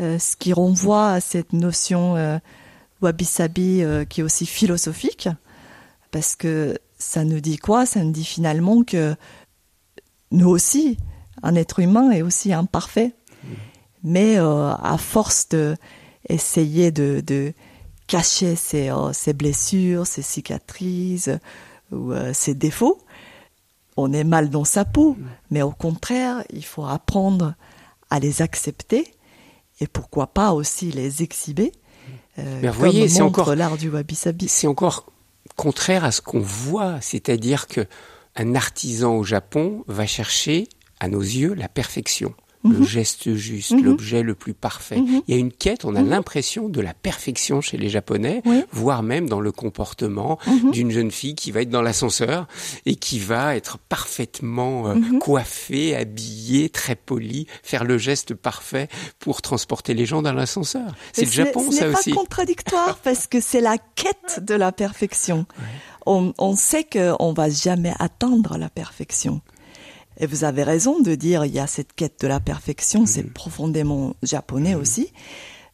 euh, ce qui renvoie à cette notion euh, wabi-sabi euh, qui est aussi philosophique, parce que ça nous dit quoi? Ça nous dit finalement que nous aussi, un être humain est aussi imparfait, mais à force de essayer de, de cacher ses, ses, blessures, ses cicatrices ou ses défauts, on est mal dans sa peau, mais au contraire, il faut apprendre à les accepter et pourquoi pas aussi les exhiber. Euh, mais vous voyez, c'est encore l'art du wabi-sabi. C'est encore contraire à ce qu'on voit, c'est-à-dire que un artisan au Japon va chercher, à nos yeux, la perfection le mhm. geste juste, mhm. l'objet le plus parfait. Mhm. Il y a une quête, on a l'impression de la perfection chez les Japonais, voire même dans le comportement d'une jeune fille qui va être dans l'ascenseur et qui va être parfaitement euh, coiffée, habillée, très polie, faire le geste parfait pour transporter les gens dans l'ascenseur. C'est le Japon, ça aussi. C'est pas contradictoire [laughs] parce que c'est la quête de la perfection. On, on sait qu'on va jamais atteindre la perfection. Et vous avez raison de dire, il y a cette quête de la perfection, c'est mhm. profondément japonais mhm. aussi.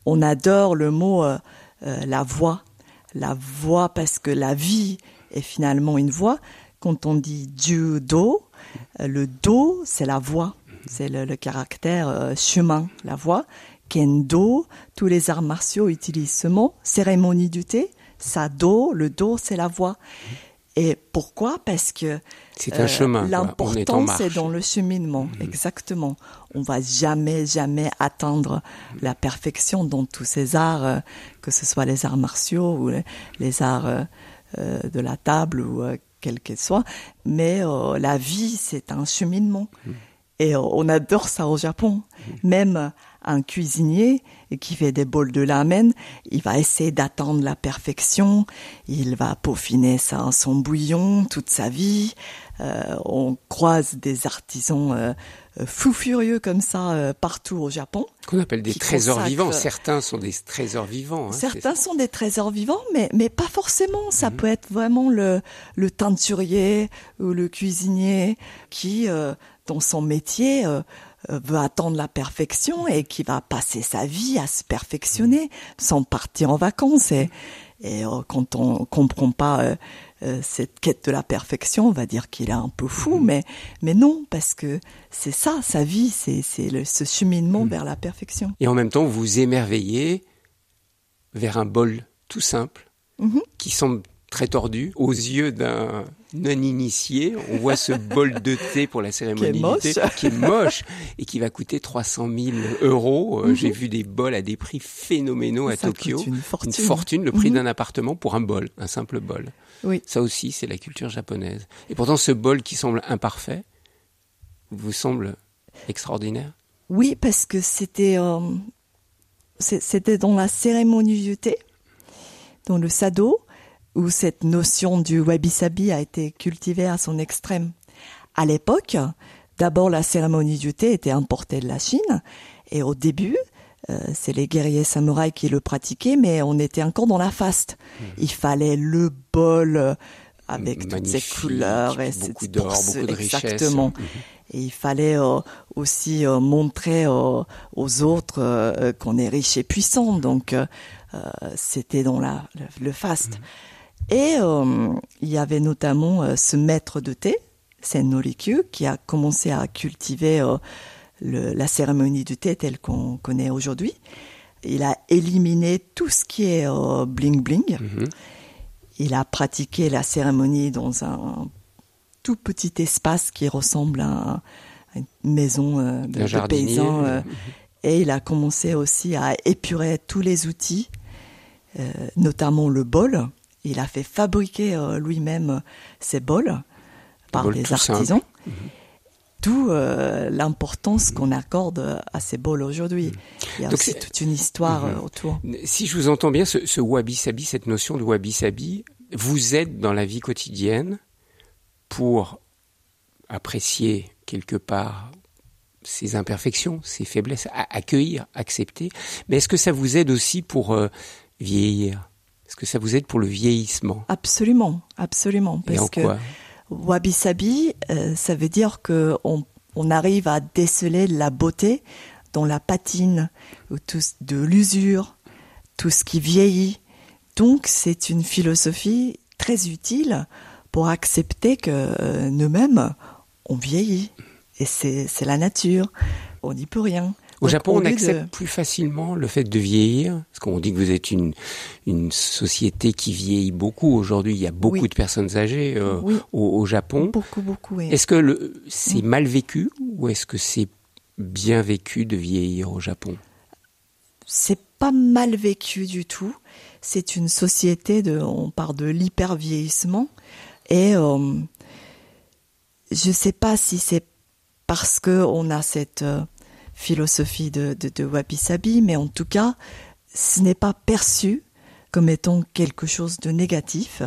On adore le mot euh, euh, la voix. La voix parce que la vie est finalement une voix. Quand on dit du do, euh, le do, c'est la voix. C'est le, caractère chemin, la voix. Kendo, tous les arts martiaux utilisent ce mot. Cérémonie du thé, sa do, le do, c'est la voix. Et pourquoi? Parce que c'est un chemin. L'important, c'est dans le cheminement, mhm. exactement. On va jamais, jamais atteindre la perfection dans tous ces arts, euh, que ce soit les arts martiaux ou les, arts euh, euh, de la table ou quel qu'elle soit. Mais la vie, c'est un cheminement. Mhm. Et on adore ça au Japon. Mhm. Même un cuisinier qui fait des bols de lamen, il va essayer d'attendre la perfection, il va peaufiner ça, son bouillon toute sa vie. Euh, on croise des artisans euh, fous furieux comme ça euh, partout au Japon. Qu'on appelle des trésors vivants. Certains sont des trésors vivants. Hein, certains sont des trésors vivants, mais, mais pas forcément. Ça mhm. peut être vraiment le, le teinturier ou le cuisinier qui, dans son métier, euh, veut attendre la perfection et qui va passer sa vie à se perfectionner sans partir en vacances. Et, et euh, quand on comprend pas euh, cette quête de la perfection, on va dire qu'il est un peu fou, mm-hmm. mais mais non, parce que c'est ça, sa vie, c'est c'est ce cheminement mm. vers la perfection. Et en même temps, vous émerveillez vers un bol tout simple mm-hmm. qui semble très tordu aux yeux d'un non-initié. On voit ce [laughs] bol de thé pour la cérémonie qui thé qui est moche et qui va coûter 300 000 euros. Euh, mhm. J'ai vu des bols à des prix phénoménaux à Tokyo. Une fortune. Une fortune, le prix mhm. d'un appartement pour un bol, un simple bol. Oui. Ça aussi, c'est la culture japonaise. Et pourtant, ce bol qui semble imparfait vous semble extraordinaire? Oui, parce que c'était euh, c'était dans la cérémonie du thé, dans le sado où cette notion du wabi-sabi a été cultivée à son extrême. À l'époque, d'abord la cérémonie du thé était importée de la Chine, et au début, euh, c'est les guerriers samouraïs qui le pratiquaient, mais on était encore dans la faste. Hmm. Il fallait le bol euh, avec toutes ses couleurs et beaucoup d'or, beaucoup de exactement. Hmm. Et il fallait euh, aussi montrer aux autres qu'on est riche et puissant. Donc c'était dans la, le, faste. Hmm. Et euh, il y avait notamment euh, ce maître de thé, Sennorikyu, qui a commencé à cultiver euh, le, la cérémonie du thé telle qu'on connaît aujourd'hui. Il a éliminé tout ce qui est bling bling. Mhm. Il a pratiqué la cérémonie dans un tout petit espace qui ressemble à, une maison de, Un de jardinier. paysans. euh, et il a commencé aussi à épurer tous les outils, notamment le bol. Il a fait fabriquer euh, lui-même ses bols par bols des artisans. D'où euh, l'importance qu'on accorde à ces bols aujourd'hui. Il y a Donc aussi c'est- toute une histoire Mhm. euh, autour. Si je vous entends bien, ce, ce wabi-sabi, cette notion de wabi-sabi, vous aide dans la vie quotidienne pour apprécier quelque part ses imperfections, ses faiblesses, à- accueillir, accepter. Mais est-ce que ça vous aide aussi pour euh, vieillir? Est-ce que ça vous aide pour le vieillissement? Absolument, absolument. Et Parce en que quoi? Wabi Sabi, euh, ça veut dire que on, on arrive à déceler la beauté dans la patine, ou tout, de l'usure, tout ce qui vieillit. Donc c'est une philosophie très utile pour accepter que euh, nous-mêmes, on vieillit. Et c'est la nature. On n'y peut rien. Au Donc, Japon, on de- accepte plus facilement le fait de vieillir, parce qu'on dit que vous êtes une, une société qui vieillit beaucoup. Aujourd'hui, il y a beaucoup Oui. de personnes âgées euh, Oui. au, au Japon. Beaucoup, beaucoup, oui. Est-ce que c'est mal vécu ou est-ce que c'est bien vécu de vieillir au Japon? C'est pas mal vécu du tout. C'est une société de, on parle de l'hyper vieillissement et euh, je sais pas si c'est parce que on a cette euh, philosophie de, wabi sabi, mais en tout cas, ce n'est pas perçu comme étant quelque chose de négatif.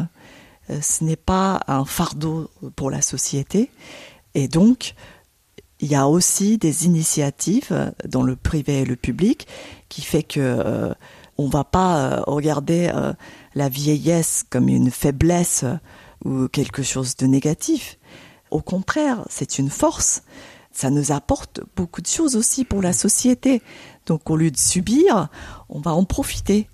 Euh, ce n'est pas un fardeau pour la société et donc il y a aussi des initiatives dans le privé et le public qui fait que euh, on va pas euh, regarder euh, la vieillesse comme une faiblesse ou quelque chose de négatif. Au contraire, c'est une force. Ça nous apporte beaucoup de choses aussi pour la société. Donc au lieu de subir, on va en profiter.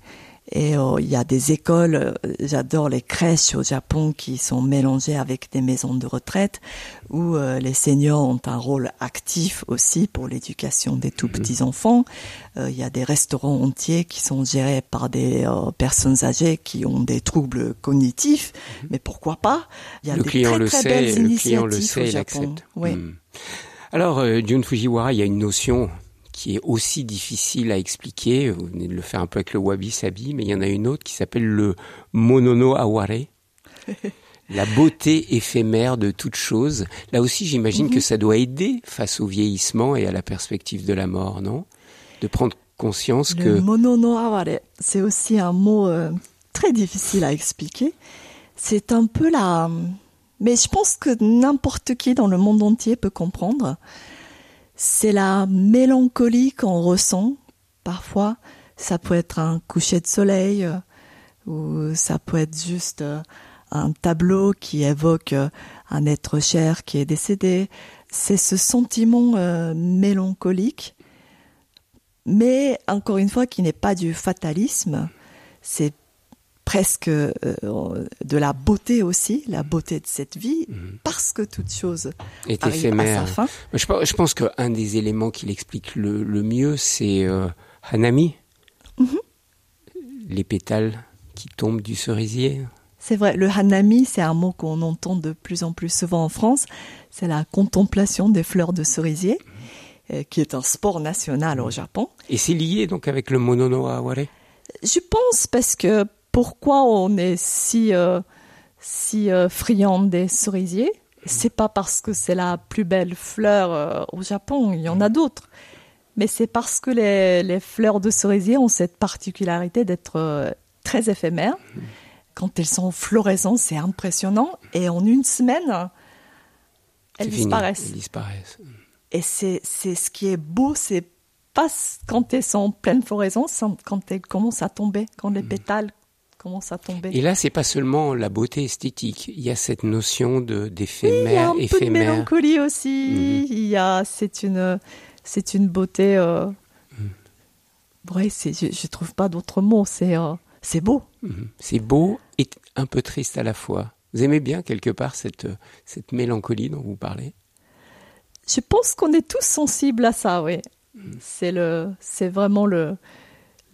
Et euh, il y a des écoles, euh, j'adore les crèches au Japon qui sont mélangées avec des maisons de retraite où euh, les seniors ont un rôle actif aussi pour l'éducation des tout petits enfants. Il y a des restaurants entiers qui sont gérés par des personnes âgées qui ont des troubles cognitifs, mais pourquoi pas? Il y a Le des client très, le très sait, belles le client le initiatives sait, il accepte. Oui. Hmm. Alors, euh, Jun Fujiwara, il y a une notion qui est aussi difficile à expliquer. Vous venez de le faire un peu avec le wabi-sabi, mais il y en a une autre qui s'appelle le monono aware. [laughs] La beauté éphémère de toute chose. Là aussi, j'imagine Mhm. que ça doit aider face au vieillissement et à la perspective de la mort, non? De prendre conscience Le que mono no aware, c'est aussi un mot euh, très difficile à expliquer. C'est un peu la... Mais je pense que n'importe qui dans le monde entier peut comprendre. C'est la mélancolie qu'on ressent. Parfois, ça peut être un coucher de soleil, euh, ou ça peut être juste euh, un tableau qui évoque euh, un être cher qui est décédé. C'est ce sentiment mélancolique mais encore une fois qui n'est pas du fatalisme, c'est presque euh, de la beauté aussi, la beauté de cette vie, parce que toute chose est arrive éphémère. à sa fin. Je, pense- je pense qu'un des éléments qui l'explique le, le mieux, c'est euh, Hanami. Mhm. Les pétales qui tombent du cerisier. C'est vrai, le hanami, c'est un mot qu'on entend de plus en plus souvent en France. C'est la contemplation des fleurs de cerisier, euh, qui est un sport national au Japon. Et c'est lié donc avec le monono aware Je pense parce que pourquoi on est si euh, si euh, friand des cerisiers, c'est pas parce que c'est la plus belle fleur euh, au Japon, il y en a d'autres. Mais c'est parce que les, les fleurs de cerisier ont cette particularité d'être très éphémères. Quand elles sont en floraison, c'est impressionnant. Et en une semaine, elles fini, disparaissent. Elles disparaissent. Et c'est ce qui est beau, c'est quand elles sont en pleine floraison, quand elles commencent à tomber, quand les pétales commencent à tomber. Et là, c'est pas seulement la beauté esthétique. Il y a cette notion de il y a d'éphémère, un peu de mélancolie aussi. Mhm. Il y a, c'est une, c'est une beauté. Euh... Ouais, c'est, je, je trouve pas d'autres mots. C'est, euh, c'est beau. Mhm. C'est beau et un peu triste à la fois. Vous aimez bien quelque part cette, cette mélancolie dont vous parlez? Je pense qu'on est tous sensibles à ça. Oui, c'est le, c'est vraiment le,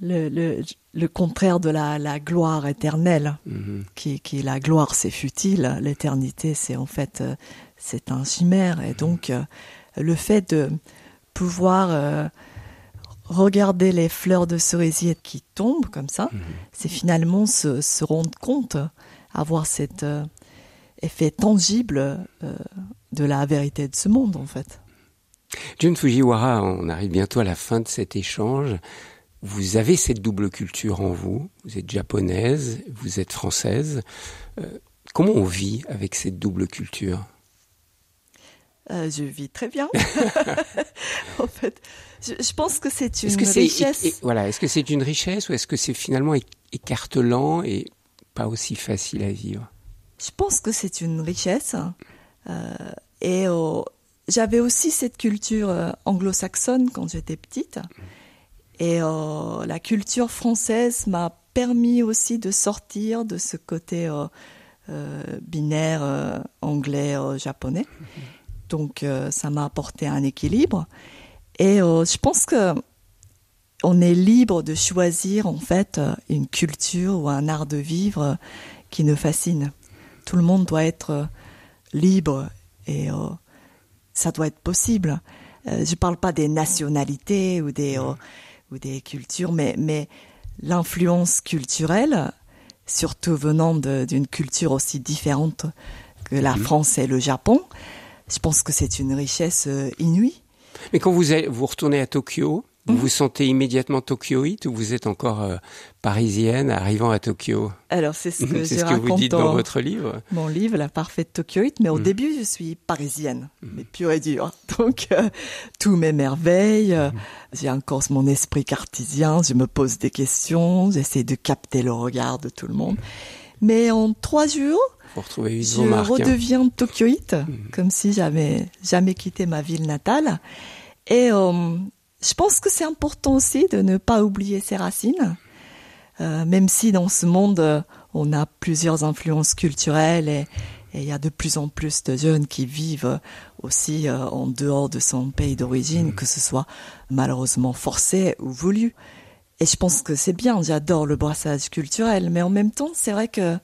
le, le, le contraire de la, la gloire éternelle, Mhm. qui, qui la gloire c'est futile, l'éternité c'est en fait euh, c'est un chimère et donc euh, le fait de pouvoir euh, regarder les fleurs de cerisier qui tombent comme ça, Mhm. c'est finalement se, se rendre compte, avoir cet euh, effet tangible euh, de la vérité de ce monde en fait. Jun Fujiwara, on arrive bientôt à la fin de cet échange. Vous avez cette double culture en vous. Vous êtes japonaise, vous êtes française. Euh, comment on vit avec cette double culture? Euh, je vis très bien. [laughs] [laughs] en fait, je, je pense que c'est une que richesse. et- et- voilà, est-ce que c'est une richesse ou est-ce que c'est finalement écartelant et pas aussi facile à vivre? Je pense que c'est une richesse. Euh, et j'avais aussi cette culture anglo-saxonne quand j'étais petite. Et euh, la culture française m'a permis aussi de sortir de ce côté euh, euh, binaire anglais-japonais. [laughs] Donc ça m'a apporté un équilibre. Et je pense que on est libre de choisir en fait une culture ou un art de vivre qui nous fascine. Tout le monde doit être libre et ça doit être possible. Je parle pas des nationalités ou des ou des cultures, mais mais l'influence culturelle, surtout venant d'une culture aussi différente que la France et le Japon, je pense que c'est une richesse euh, inouïe. Mais quand vous, vous retournez à Tokyo, Vous vous sentez immédiatement tokyoïte ou vous êtes encore euh, parisienne arrivant à Tokyo? Alors c'est ce que [laughs] C'est ce que vous dites dans votre livre. mon livre, La parfaite Tokyoïte, mais au Mhm. début, je suis parisienne, mais pure et dure. [laughs] Donc, euh, tout m'émerveille, euh, j'ai encore mon esprit cartésien, je me pose des questions, j'essaie de capter le regard de tout le monde. Mais en trois jours, je hein. redeviens Tokyoïte, comme si j'avais jamais quitté ma ville natale. Et euh, je pense que c'est important aussi de ne pas oublier ses racines, Euh, même si dans ce monde euh, on a plusieurs influences culturelles et et il y a de plus en plus de jeunes qui vivent aussi euh, en dehors de son pays d'origine, que ce soit malheureusement forcé ou voulu. Et je pense que c'est bien, j'adore le brassage culturel, mais en même temps, c'est vrai que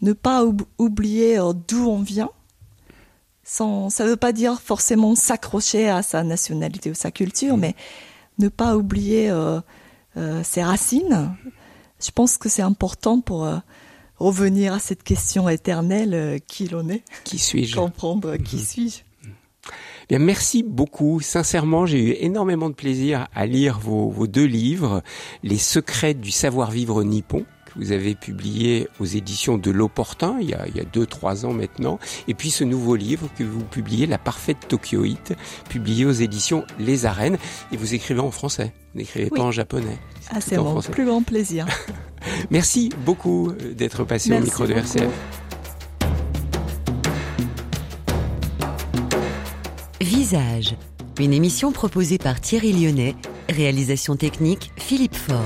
ne pas oub- oublier d'où on vient, sans, ça veut pas dire forcément s'accrocher à sa nationalité ou sa culture, mais ne pas oublier euh, euh, ses racines. Je pense que c'est important pour euh, revenir à cette question éternelle qui l'on est, Qui suis-je? Comprendre qui suis-je. Bien, merci beaucoup. Sincèrement, j'ai eu énormément de plaisir à lire vos, vos deux livres, Les secrets du savoir-vivre nippon, que vous avez publié aux éditions de L'Opportun, il y a, il y a deux, trois ans maintenant, et puis ce nouveau livre que vous publiez, La parfaite Tokyoïte, publié aux éditions Les Arènes, et vous écrivez en français, vous n'écrivez Oui. pas en japonais. Ah, c'est mon plus grand plaisir. [laughs] Merci beaucoup euh, d'être passé au micro de beaucoup. RCF. Visage, une émission proposée par Thierry Lyonnais, réalisation technique Philippe Faure.